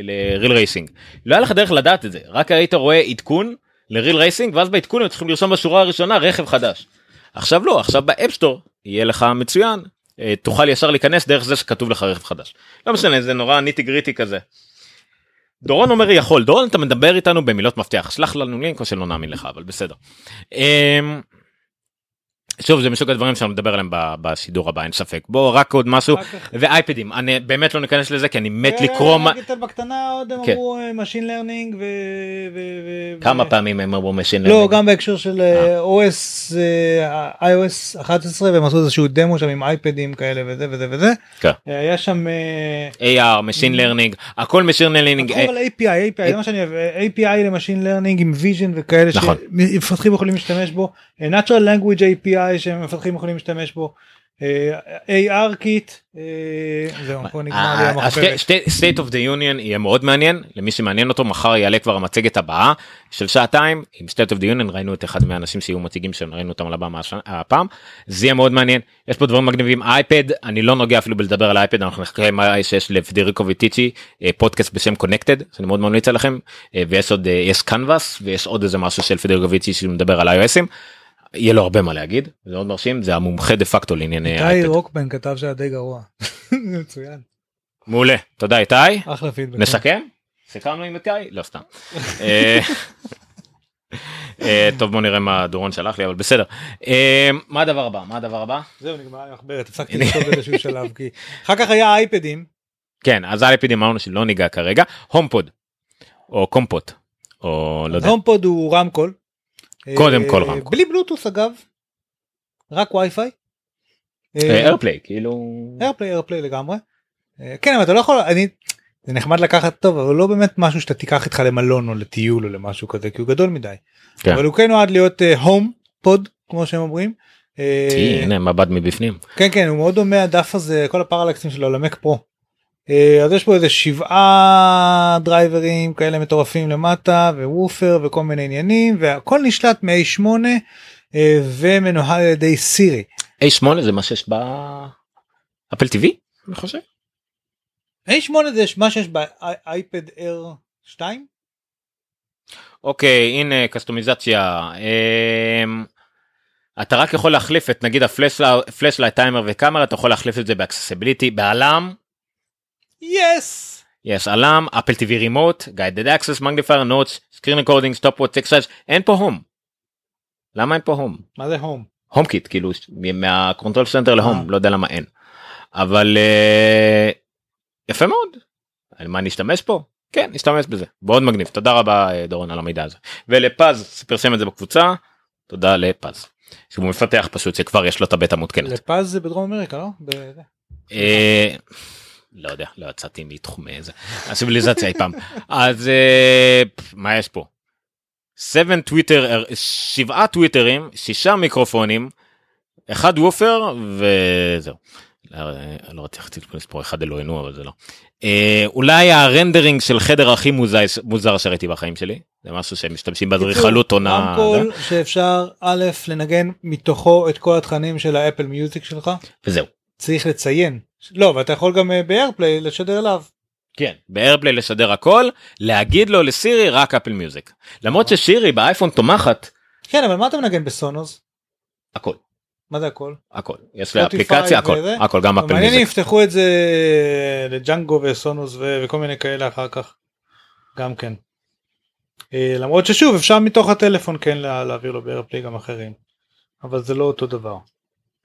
ל Real Racing לא היה לך דרך לדעת את זה רק היית רואה עדכון ל Real Racing ואז בעדכון הם צריכים לרשום בשורה הראשונה רכב חדש. עכשיו לא עכשיו ב App Store יהיה לך מצוין אה, תוכל ישר להיכנס דרך זה שכתוב לך רכב חדש. לא משנה זה נורא nitty gritty כזה. דורון אומר יכול דורון אתה מדבר איתנו במילות מפתח שלח לנו לינק או שלא נאמין לך אבל בסדר. שוב זה מסוג הדברים שאני מדבר עליהם בשידור הבא אין ספק בוא רק עוד משהו. ואייפדים אני באמת לא ניכנס לזה כי אני מת אה, לקרוא מה- בקטנה עוד הם כן. אמרו אה, Machine Learning ו... כמה פעמים הם אמרו machine learning גם בהקשר של OS iOS 11 והם עשו איזשהו דמו שם עם אייפדים כאלה וזה וזה וזה כן. אה, היה שם AR machine learning הכל machine learning הכל על API API זה מה שאני אוהב API ל machine learning עם vision וכאלה נכון. שמפתחים יכולים להשתמש בו Natural Language API שמפתחים יכולים להשתמש בו. אה, AR Kit זהו פה נגמר לי המחברת. state of the union יהיה מאוד מעניין למי שמעניין אותו מחר יעלה כבר המצגת הבאה של שעתיים. עם state of the union ראינו את אחד מהאנשים שיהיו מציגים שראינו אותם על הבמה הפעם. זה יהיה מאוד מעניין. יש פה דברים מגניבים. אייפד אני לא נוגע אפילו בלדבר על אייפד אנחנו נחכה מה שיש לפדריקו וטיצ'י אה, פודקאסט בשם קונקטד שאני מאוד ממליץ עליכם. אה, ויש עוד אה, יש קנבס ויש עוד איזה משהו של פדריקו וטיצ'י שמדבר על iOSים. יהיה לו הרבה מה להגיד זה מאוד מרשים זה המומחה דה פקטו לענייני איתי. רוקבן כתב שהיה די גרוע. מצוין מעולה תודה איתי. אחלה פידבק. נסכם? סיכמנו עם איתי? לא סתם. אה, אה, טוב בוא נראה מה דורון שלח לי אבל בסדר. אה, מה הדבר הבא? מה הדבר הבא? זהו נגמר המחברת הפסקתי לכתוב באיזשהו שלב כי אחר כך היה אייפדים כן אז אייפדים אמרנו שלא ניגע כרגע הומפוד או קומפוט או לא יודע הומפוד הוא רמקול. קודם אה, כל רמקול. בלי בלוטוס אגב. רק וי-פיי. איירפליי כאילו איירפליי איירפליי לגמרי. אה, כן אבל אתה לא יכול אני זה נחמד לקחת טוב אבל לא באמת משהו שאתה תיקח איתך למלון או לטיול או למשהו כזה כי הוא גדול מדי. כן. אבל הוא כן נועד להיות HomePod כמו שהם אומרים. אה, הנה מבט מבפנים. כן כן הוא מאוד דומה הדף הזה כל הפרלקסים שלו ל Mac Pro. אה, אז יש פה איזה שבעה דרייברים כאלה מטורפים למטה woofer וכל מיני עניינים והכל נשלט מ-A8 אה, ומנוהל על ידי סירי. A8 זה מה שיש באפל TV? אני חושב. A8 זה מה שיש באייפד Air 2? אוקיי הנה קסטומיזציה. אמ, אתה רק יכול להחליף את נגיד ה flashlight timer ו camera אתה יכול להחליף את זה ב accessibility ב alarm yes! יש alarm Apple TV remote guided access magnifier notes screen recording stopwatch exercise אין פה Home. למה אין פה הום? מה זה Home? HomeKit כאילו מה Control Center אה. ל Home לא יודע למה אין. אבל אה, יפה מאוד. על מה נשתמש פה? כן נשתמש בזה מאוד מגניב תודה רבה אה, דורון על המידע הזה ולפז פרסם את זה בקבוצה תודה לפז. שהוא מפתח פשוט שכבר יש לו את הבטא מותקנת. לפז זה בדרום אמריקה לא? אה, לא יודע לא יצאתי מתחום איזה הסיביליזציה אי פעם אז אה, מה יש פה. 7 טוויטר שבעה טוויטרים שישה מיקרופונים אחד woofer וזהו. לא, לא רציתי לספור אחד אלוהינו אבל זה לא. אה, אולי ה rendering של חדר הכי מוזר, מוזר שראיתי בחיים שלי זה משהו שהם משתמשים באדריכלות עונה. רמקול שאפשר א' לנגן מתוכו את כל התכנים של ה Apple Music שלך וזהו. צריך לציין לא ואתה יכול גם אה, ב AirPlay לשדר אליו. כן ב AirPlay לשדר הכל להגיד לו לסירי רק Apple Music למרות שסירי באייפון תומכת כן אבל מה אתה מנגן בסונוס? הכל מה זה הכל? הכל יש Spotify אפליקציה הכל וזה? הכל גם אפל מעניין אם מיוזיק יפתחו את זה לג'אנגו וסונוס ו- וכל מיני כאלה אחר כך. גם כן. אה, למרות ששוב אפשר מתוך הטלפון כן לה- להעביר לו באיירפליי גם אחרים. אבל זה לא אותו דבר.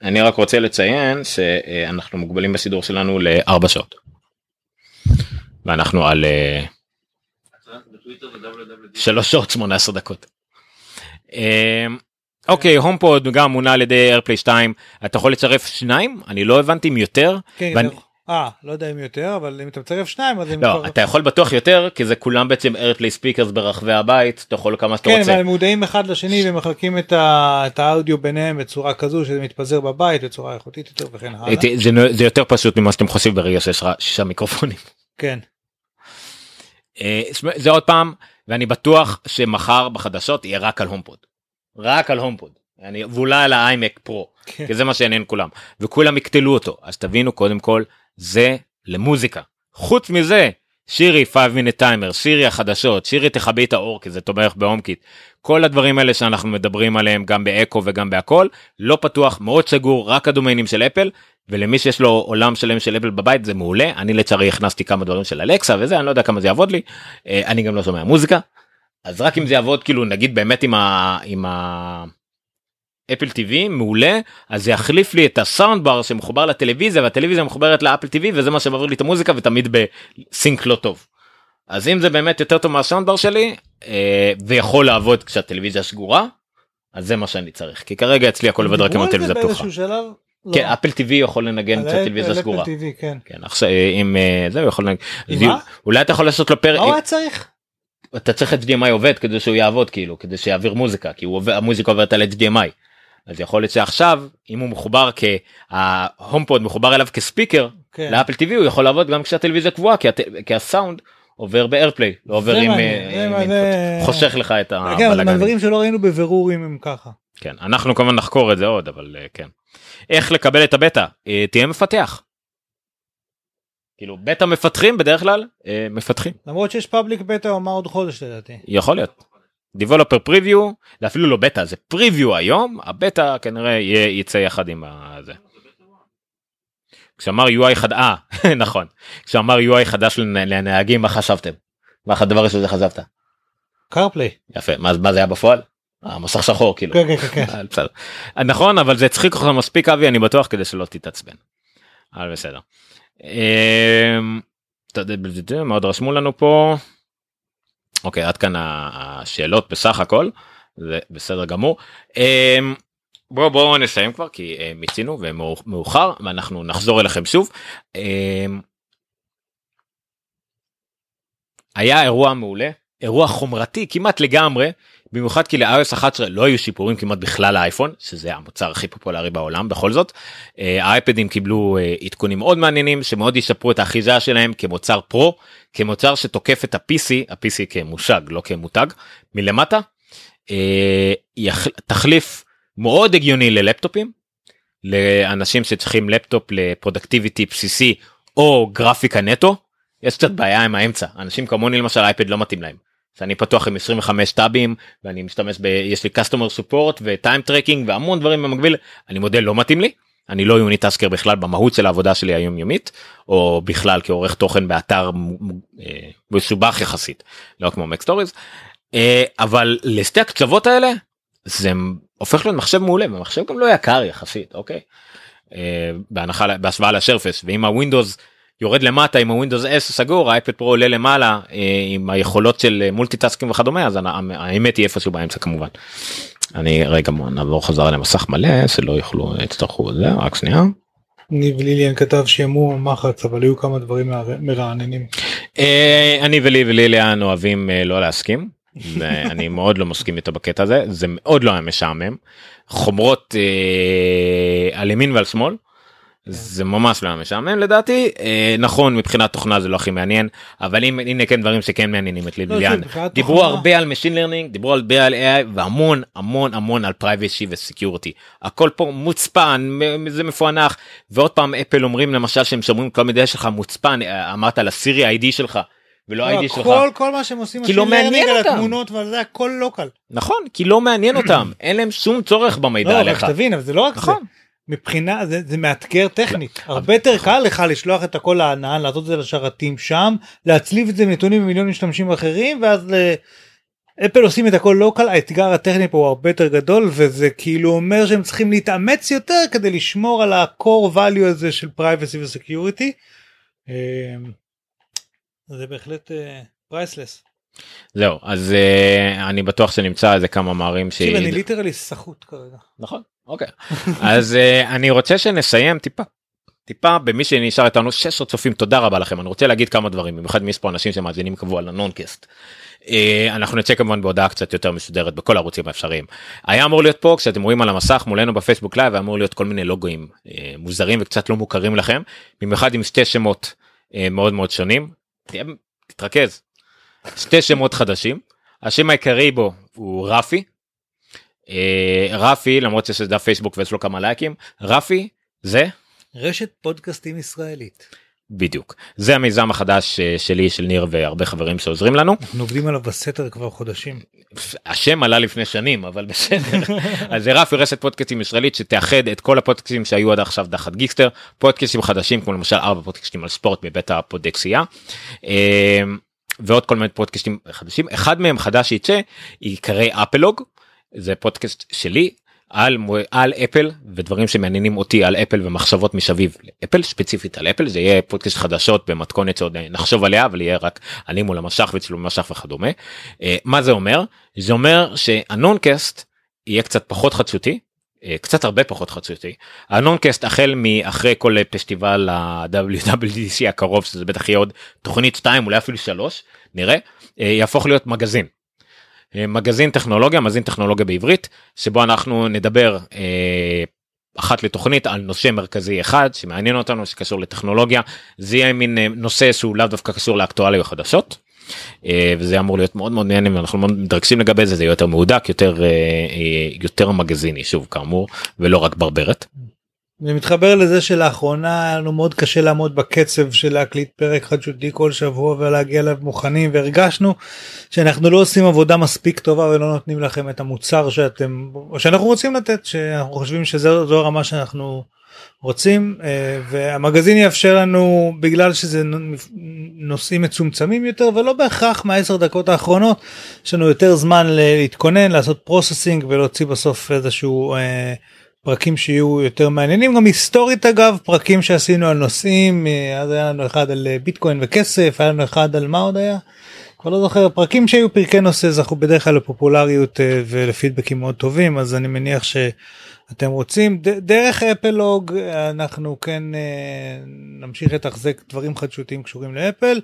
אני רק רוצה לציין שאנחנו מוגבלים בסידור שלנו לארבע שעות. ואנחנו על אה. שלוש שעות 18 דקות. אה, אוקיי הומפוד גם מונה על ידי איירפליי 2 אתה יכול לצרף שניים אני לא הבנתי אם יותר כן, ואני- אה לא יודע אם יותר אבל אם אתה מצרף שניים אז הם לא כבר- אתה יכול בטוח יותר כי זה כולם בעצם איירפליי ספיקרס ברחבי הבית אתה יכול כמה שאתה כן, רוצה. אבל הם מודעים אחד לשני ומחלקים את, ה... את האודיו ביניהם בצורה כזו שזה מתפזר בבית בצורה איכותית יותר וכן הלאה. זה נו- זה יותר פשוט ממה שאתם חושבים ברגע שיש רק שישה מיקרופונים. כן. אה, זה עוד פעם ואני בטוח שמחר בחדשות יהיה רק על HomePod. רק על HomePod. אני, ואולי על ה iMac Pro כן. כי זה מה שעניין כולם וכולם יקטלו אותו אז תבינו קודם כל זה למוזיקה. חוץ מזה, סירי 5 minute timer, סירי החדשות, סירי תכבי את האור כי זה תומך ב HomeKit. כל הדברים האלה שאנחנו מדברים עליהם גם באקו וגם בהכל, לא פתוח, מאוד סגור, רק הדומיינים של אפל, ולמי שיש לו עולם שלם של אפל בבית זה מעולה, אני לצערי הכנסתי כמה דברים של אלקסה וזה, אני לא יודע כמה זה יעבוד לי, אה, אני גם לא שומע מוזיקה, אז רק אם זה יעבוד כאילו נגיד באמת עם ה... עם ה... אפל טיווי מעולה אז זה יחליף לי את הסאונד בר שמחובר לטלוויזיה והטלוויזיה מחוברת לאפל טיווי וזה מה שמעביר לי את המוזיקה ותמיד בסינק לא טוב. אז אם זה באמת יותר טוב מהסאונד בר שלי אה, ויכול לעבוד כשהטלוויזיה סגורה אז זה מה שאני צריך כי כרגע אצלי הכל עובד רק עם הטלוויזיה פתוחה. שלב? לא. כן אפל טיווי יכול לנגן על כשהטלוויזיה אפל סגורה. TV, כן. כן עכשיו אם אה, זה יכול לנגן. עם מה? אולי אתה יכול לעשות לו פרק. מה הוא היה צריך? אתה צריך HDMI עובד כדי שהוא יעבוד כאילו כדי שיעביר מוזיקה כי הוא עובד, המוזיקה עוברת על HDMI. אז יכול להיות שעכשיו אם הוא מחובר כהומפוד מחובר אליו כספיקר כן. לאפל TV הוא יכול לעבוד גם כשהטלוויזיה קבועה כי, הט... כי הסאונד עובר באיירפליי לא עובר עם, אה, עם אינפוט. זה- חושך לך את כן, אבל הבלאגנים. מהדברים שלא ראינו בבירורים הם ככה. כן אנחנו כמובן נחקור את זה עוד אבל אה, כן. איך לקבל את הבטא אה, תהיה מפתח. כאילו בטא מפתחים בדרך כלל מפתחים. למרות שיש פאבליק בטא הוא אמר עוד חודש לדעתי. יכול להיות. Developer preview זה אפילו לא בטא זה preview היום הבטא כנראה יהיה, יצא יחד עם הזה. כשאמר UI חד... אה נכון כשאמר UI חדש לנ- לנהגים מה חשבתם? מה הדבר הראשון שחשבת? קרפליי. יפה מה, מה זה היה בפועל? אה, מסך שחור כאילו. כן כן כן. כן. נכון אבל זה הצחיק אותך מספיק אבי אני בטוח כדי שלא תתעצבן. אבל בסדר. אמ, מה עוד רשמו לנו פה. אוקיי עד כאן השאלות בסך הכל זה בסדר גמור. אמ, בואו בואו נסיים כבר כי אה, מיצינו ומאוחר ואנחנו נחזור אליכם שוב. אמ, היה אירוע מעולה אירוע חומרתי כמעט לגמרי במיוחד כי ל-iOS 11 לא היו שיפורים כמעט בכלל לאייפון שזה המוצר הכי פופולרי בעולם בכל זאת. אה, האייפדים קיבלו אה, עדכונים מאוד מעניינים שמאוד ישפרו את האחיזה שלהם כמוצר פרו כמוצר שתוקף את ה-PC ה-PC כמושג לא כמותג מלמטה. אה, תחליף מאוד הגיוני ללפטופים לאנשים שצריכים לפטופ ל productivity בסיסי או גרפיקה נטו. יש קצת בעיה עם האמצע אנשים כמוני למשל אייפד לא מתאים להם. שאני פתוח עם 25 טאבים ואני משתמש ב... יש לי customer support ו time tracking והמון דברים במקביל אני מודה לא מתאים לי. אני לא unitasker בכלל במהות של העבודה שלי היומיומית או בכלל כעורך תוכן באתר אה, מסובך יחסית לא כמו MacStories אבל לשתי הקצוות האלה זה הופך להיות מחשב מעולה ומחשב גם לא יקר יחסית אוקיי. אה, בהנחה בהשוואה ל Surface ואם ה Windows יורד למטה עם ה Windows 10 סגור האייפד Pro עולה למעלה אה, עם היכולות של multitasking וכדומה אז האמת היא איפשהו באמצע כמובן. אני רגע נעבור חזרה למסך מלא שלא יוכלו יצטרכו את זה רק שנייה. ניב ליליאן כתב שעמום מחץ אבל היו כמה דברים מר- מרעננים. אה, אני ולי וליליאן אוהבים אה, לא להסכים ואני מאוד לא מסכים איתו בקטע הזה זה מאוד לא היה משעמם חומרות אה, על ימין ועל שמאל. זה ממש לא היה משעמם לדעתי. אה, נכון מבחינת תוכנה זה לא הכי מעניין אבל אם הנה כן דברים שכן מעניינים את לא, ליליאן מבחינת דיברו הרבה על Machine Learning דיברו הרבה על AI והמון המון המון על privacy וסקיורטי הכל פה מוצפן זה מפוענח. ועוד פעם אפל אומרים למשל שהם שומרים כל מידע שלך מוצפן אה, אמרת על הסירי איי-די שלך ולא לא, איי-די שלך. כל כל מה שהם עושים כי לא מעניין learning על אותם. התמונות ועל זה הכל לוקל. נכון כי לא מעניין אותם. אין להם שום צורך במידע לא, אבל עליך. תבין אבל זה לא רק זה. מבחינה זה, זה מאתגר טכנית הרבה יותר קל לך לשלוח את הכל לענן לעשות את זה לשרתים שם להצליב את זה נתונים ממיליון משתמשים אחרים ואז. אפל עושים את הכל לוקל האתגר הטכני פה הוא הרבה יותר גדול וזה כאילו אומר שהם צריכים להתאמץ יותר כדי לשמור על ה-core value הזה של privacy וסקיוריטי. זה בהחלט priceless. זהו אז אה, אני בטוח שנמצא איזה כמה מאמרים תקשיב אני ש... literally סחוט כרגע. נכון אוקיי אז אה, אני רוצה שנסיים טיפה טיפה במי שנשאר איתנו 16 צופים תודה רבה לכם אני רוצה להגיד כמה דברים במיוחד אם יש פה אנשים שמאזינים קבוע לנונקאסט. אה, אנחנו נצא כמובן בהודעה קצת יותר מסודרת בכל הערוצים האפשריים. היה אמור להיות פה כשאתם רואים על המסך מולנו בפייסבוק לייב אמור להיות כל מיני לוגוים אה, מוזרים וקצת לא מוכרים לכם במיוחד עם שתי שמות מאוד מאוד שונים. תתרכז. שתי שמות חדשים השם העיקרי בו הוא רפי אה, רפי למרות שיש דף פייסבוק ויש לו כמה לייקים רפי זה? רשת פודקאסטים ישראלית. בדיוק. זה המיזם החדש אה, שלי של ניר והרבה חברים שעוזרים לנו. אנחנו עובדים עליו בסתר כבר חודשים. השם עלה לפני שנים אבל בסדר. אז זה רפי רשת פודקאסטים ישראלית שתאחד את כל הפודקאסטים שהיו עד עכשיו תחת גיקסטר. פודקאסטים חדשים כמו למשל ארבע פודקאסטים על ספורט מבית הפודקסייה. אה, ועוד כל מיני פודקאסטים חדשים. אחד מהם חדש שייצא ייקרא אפלוג זה פודקאסט שלי על, על אפל ודברים שמעניינים אותי על אפל ומחשבות מסביב לאפל ספציפית על אפל זה יהיה פודקאסט חדשות במתכונת שעוד נחשוב עליה אבל יהיה רק אני מול המסך וצילום מסך וכדומה. אה, מה זה אומר? זה אומר שהנונקאסט יהיה קצת פחות חדשותי. אה, קצת הרבה פחות חדשותי. הנונקאסט החל מאחרי כל פסטיבל ה-WWDC הקרוב שזה בטח יהיה עוד תוכנית 2 אולי אפילו 3 נראה אה, יהפוך להיות מגזין. אה, מגזין טכנולוגיה מגזין טכנולוגיה בעברית שבו אנחנו נדבר אה, אחת לתוכנית על נושא מרכזי אחד שמעניין אותנו שקשור לטכנולוגיה זה יהיה מין אה, נושא שהוא לאו דווקא קשור לאקטואליה חדשות. אה, וזה אמור להיות מאוד מאוד מעניין ואנחנו מאוד מתרגשים לגבי זה זה יהיה יותר מהודק יותר אה, אה, יותר מגזיני שוב כאמור ולא רק ברברת. זה מתחבר לזה שלאחרונה היה לנו מאוד קשה לעמוד בקצב של להקליט פרק חדשותי כל שבוע ולהגיע אליו מוכנים והרגשנו שאנחנו לא עושים עבודה מספיק טובה ולא נותנים לכם את המוצר שאתם או שאנחנו רוצים לתת שאנחנו חושבים שזו הרמה שאנחנו רוצים אה, והמגזין יאפשר לנו בגלל שזה נו- נושאים מצומצמים יותר ולא בהכרח מהעשר דקות האחרונות יש לנו יותר זמן להתכונן לעשות processing ולהוציא בסוף איזשהו. אה, פרקים שיהיו יותר מעניינים. גם היסטורית אגב פרקים שעשינו על נושאים אה, אז היה לנו אחד על אה, ביטקוין וכסף היה לנו אחד על מה עוד היה. כבר לא זוכר. פרקים שהיו פרקי נושא זכו בדרך כלל לפופולריות אה, ולפידבקים מאוד טובים אז אני מניח שאתם רוצים. ד- דרך אפלוג אנחנו כן נמשיך לתחזק דברים חדשותיים קשורים לאפל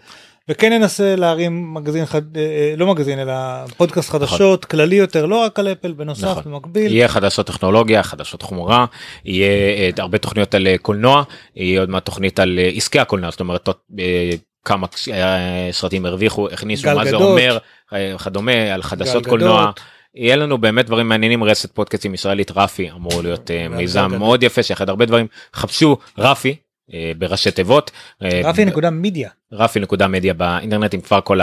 וכן ננסה להרים מגזין חד אה, לא מגזין אלא פודקאסט חדשות כללי יותר לא רק על אפל בנוסף נכון. במקביל. יהיה חדשות טכנולוגיה חדשות חומרה יהיה אה, הרבה תוכניות על אה, קולנוע יהיה עוד מעט תוכנית על אה, עסקי הקולנוע זאת אומרת אה, כמה אה, סרטים הרוויחו הכניסו מה זה גדות. אומר אה, וכדומה על חדשות קולנוע. גדות. יהיה לנו באמת דברים מעניינים רשת פודקאסטים ישראלית רפי אמור להיות אה, מיזם. מאוד יפה שיחד הרבה דברים חפשו רפי אה, בראשי תיבות. אה, רפי נקודה מידיה. רפי נקודה מדיה באינטרנט עם כבר כל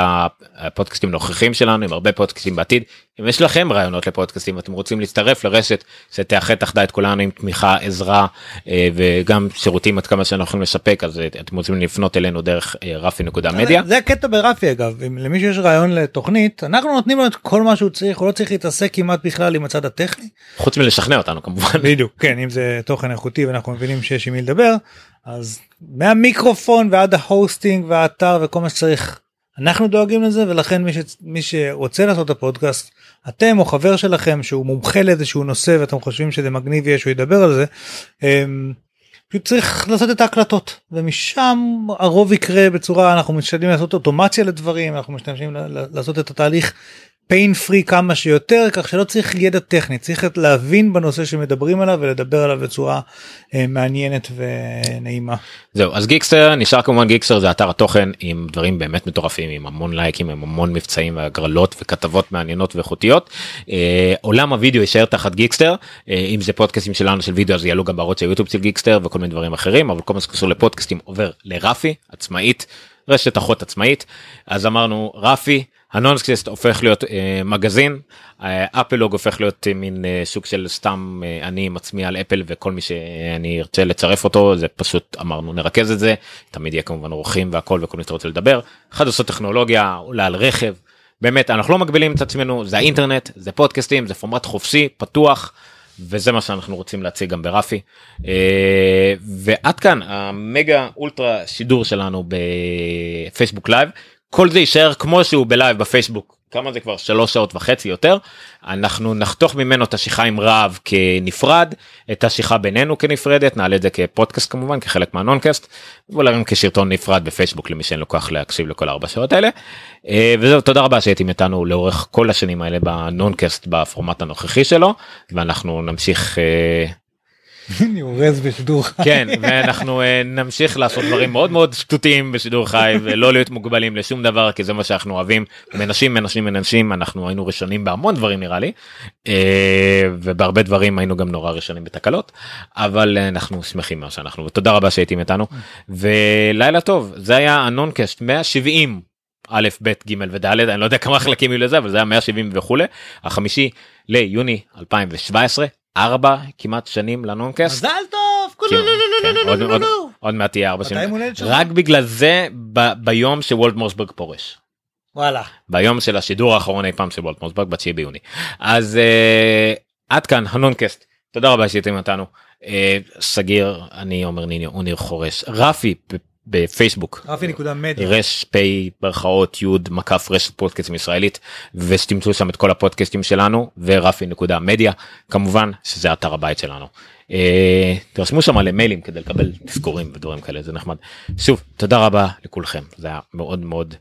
הפודקאסטים הנוכחים שלנו עם הרבה פודקאסטים בעתיד אם יש לכם רעיונות לפודקאסטים אתם רוצים להצטרף לרשת שתאחד תחתה את כולנו עם תמיכה עזרה אה, וגם שירותים עד כמה שאנחנו יכולים לספק אז אה, אתם רוצים לפנות אלינו דרך אה, רפי נקודה מדיה. זה הקטע ברפי אגב אם למישהו יש רעיון לתוכנית אנחנו נותנים לו את כל מה שהוא צריך הוא לא צריך להתעסק כמעט בכלל עם הצד הטכני. חוץ מלשכנע אותנו כמובן. בדיוק כן אם זה תוכן איכותי ואנחנו מבינים שיש עם מי לדבר אז מהמיקרופון ועד ה hosting והאתר וכל מה שצריך אנחנו דואגים לזה ולכן מי, ש... מי שרוצה לעשות את הפודקאסט אתם או חבר שלכם שהוא מומחה לאיזשהו נושא ואתם חושבים שזה מגניב יהיה שהוא ידבר על זה. אמ, צריך לעשות את ההקלטות ומשם הרוב יקרה בצורה אנחנו משתדלים לעשות אוטומציה לדברים אנחנו משתמשים לעשות את התהליך pain free כמה שיותר כך שלא צריך ידע טכני צריך להבין בנושא שמדברים עליו ולדבר עליו בצורה אה, מעניינת ונעימה. זהו אז גיקסטר נשאר כמובן גיקסטר זה אתר התוכן עם דברים באמת מטורפים עם המון לייקים עם המון מבצעים והגרלות וכתבות מעניינות ואיכותיות. אה, עולם הוידאו יישאר תחת גיקסטר אה, אם זה פודקאסטים שלנו של וידאו אז יעלו גם בערוץ היוטיוב של גיקסטר וכל מיני דברים אחרים אבל כל מה שקשור לפודקאסטים עובר לרפי עצמאית רשת אחות עצמאית אז אמרנו רפי. הנונסקסט הופך להיות אה, מגזין, אה, אפלוג הופך להיות אה, מין אה, סוג של סתם אה, אני עם עצמי על אפל וכל מי שאני ארצה לצרף אותו זה פשוט אמרנו נרכז את זה תמיד יהיה כמובן אורחים והכל וכל מי שאתה רוצה לדבר. אחד עושות טכנולוגיה אולי על רכב באמת אנחנו לא מגבילים את עצמנו זה האינטרנט זה פודקאסטים זה פורמט חופשי פתוח. וזה מה שאנחנו רוצים להציג גם ברפי אה, ועד כאן המגה אולטרה שידור שלנו בפייסבוק לייב כל זה יישאר כמו שהוא ב live בפייסבוק. כמה זה כבר? שלוש שעות וחצי יותר. אנחנו נחתוך ממנו את השיחה עם רהב כנפרד את השיחה בינינו כנפרדת נעלה את זה כפודקאסט כמובן כחלק מהנונקאסט ואולי גם כסרטון נפרד בפייסבוק למי שאין לו כוח להקשיב לכל ארבע שעות האלה. אה, וזהו תודה רבה שהייתם איתנו לאורך כל השנים האלה בנונקאסט בפורמט הנוכחי שלו ואנחנו נמשיך. אני אורז בשידור חי. כן ואנחנו אה, נמשיך לעשות דברים מאוד מאוד שטותיים בשידור חי ולא להיות מוגבלים לשום דבר כי זה מה שאנחנו אוהבים. מנשים מנשים מנשים אנחנו היינו ראשונים בהמון דברים נראה לי. אה, ובהרבה דברים היינו גם נורא ראשונים בתקלות. אבל אה, אנחנו שמחים מה שאנחנו ותודה רבה שהייתם איתנו. ולילה טוב. זה היה הנונקאסט 170 א' ב' ג' וד' אני לא יודע כמה חלקים יהיו לזה אבל זה היה 170 וכולי. החמישי ליוני 2017 ארבע כמעט שנים לנונקאסט. מזל טוב! עוד- מעט תהיה ארבע שנים? רק בגלל זה ביום שוולט מוסברג פורש וואלה. ביום של השידור האחרון אי פעם של וולט מוסברג ב-9 ביוני אז אה, עד כאן הנונקאסט תודה רבה שהייתם איתנו אה, סגיר אני עומר ניניו הוא ניר חורש רפי בפייסבוק רפי נקודה מדיה. רש פי ברכאות י' מקף רשת פודקאסטים ישראלית ושתמצאו שם את כל הפודקאסטים שלנו ורפי נקודה מדיה כמובן שזה אתר הבית שלנו. אה, תרשמו שם למיילים כדי לקבל תזכורים ודברים כאלה זה נחמד. שוב תודה רבה לכולכם זה היה מאוד מאוד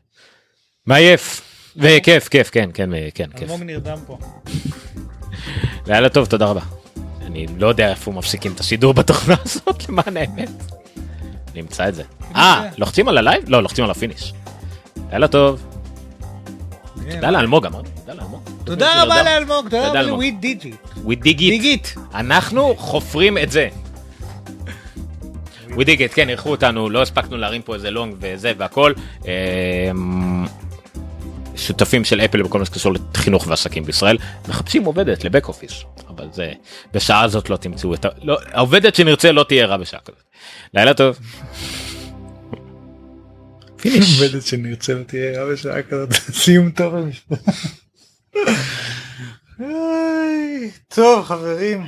מעייף וכיף כיף כן כן אה, כן כיף אלמוג נרדם פה. לילה טוב תודה רבה. אני לא יודע איפה מפסיקים את השידור בתוכנה הזאת למען האמת. נמצא את זה. אה לוחצים על ה live? לא לוחצים על ה finish. לילה טוב. תודה לאלמוג אמרתי. תודה רבה לאלמוג, תודה רבה. לוויד דיג'יט. It. דיגית. אנחנו חופרים את זה. Dig it, כן, אירחו אותנו, לא הספקנו להרים פה איזה לונג וזה והכל. שותפים של אפל בכל מה שקשור לחינוך ועסקים בישראל מחפשים עובדת לבק אופיס אבל זה בשעה הזאת לא תמצאו את ה... לא, העובדת שנרצה לא תהיה רע בשעה כזאת. לילה טוב. פיניש. עובדת שנרצה לא תהיה רע בשעה כזאת. סיום טוב טוב חברים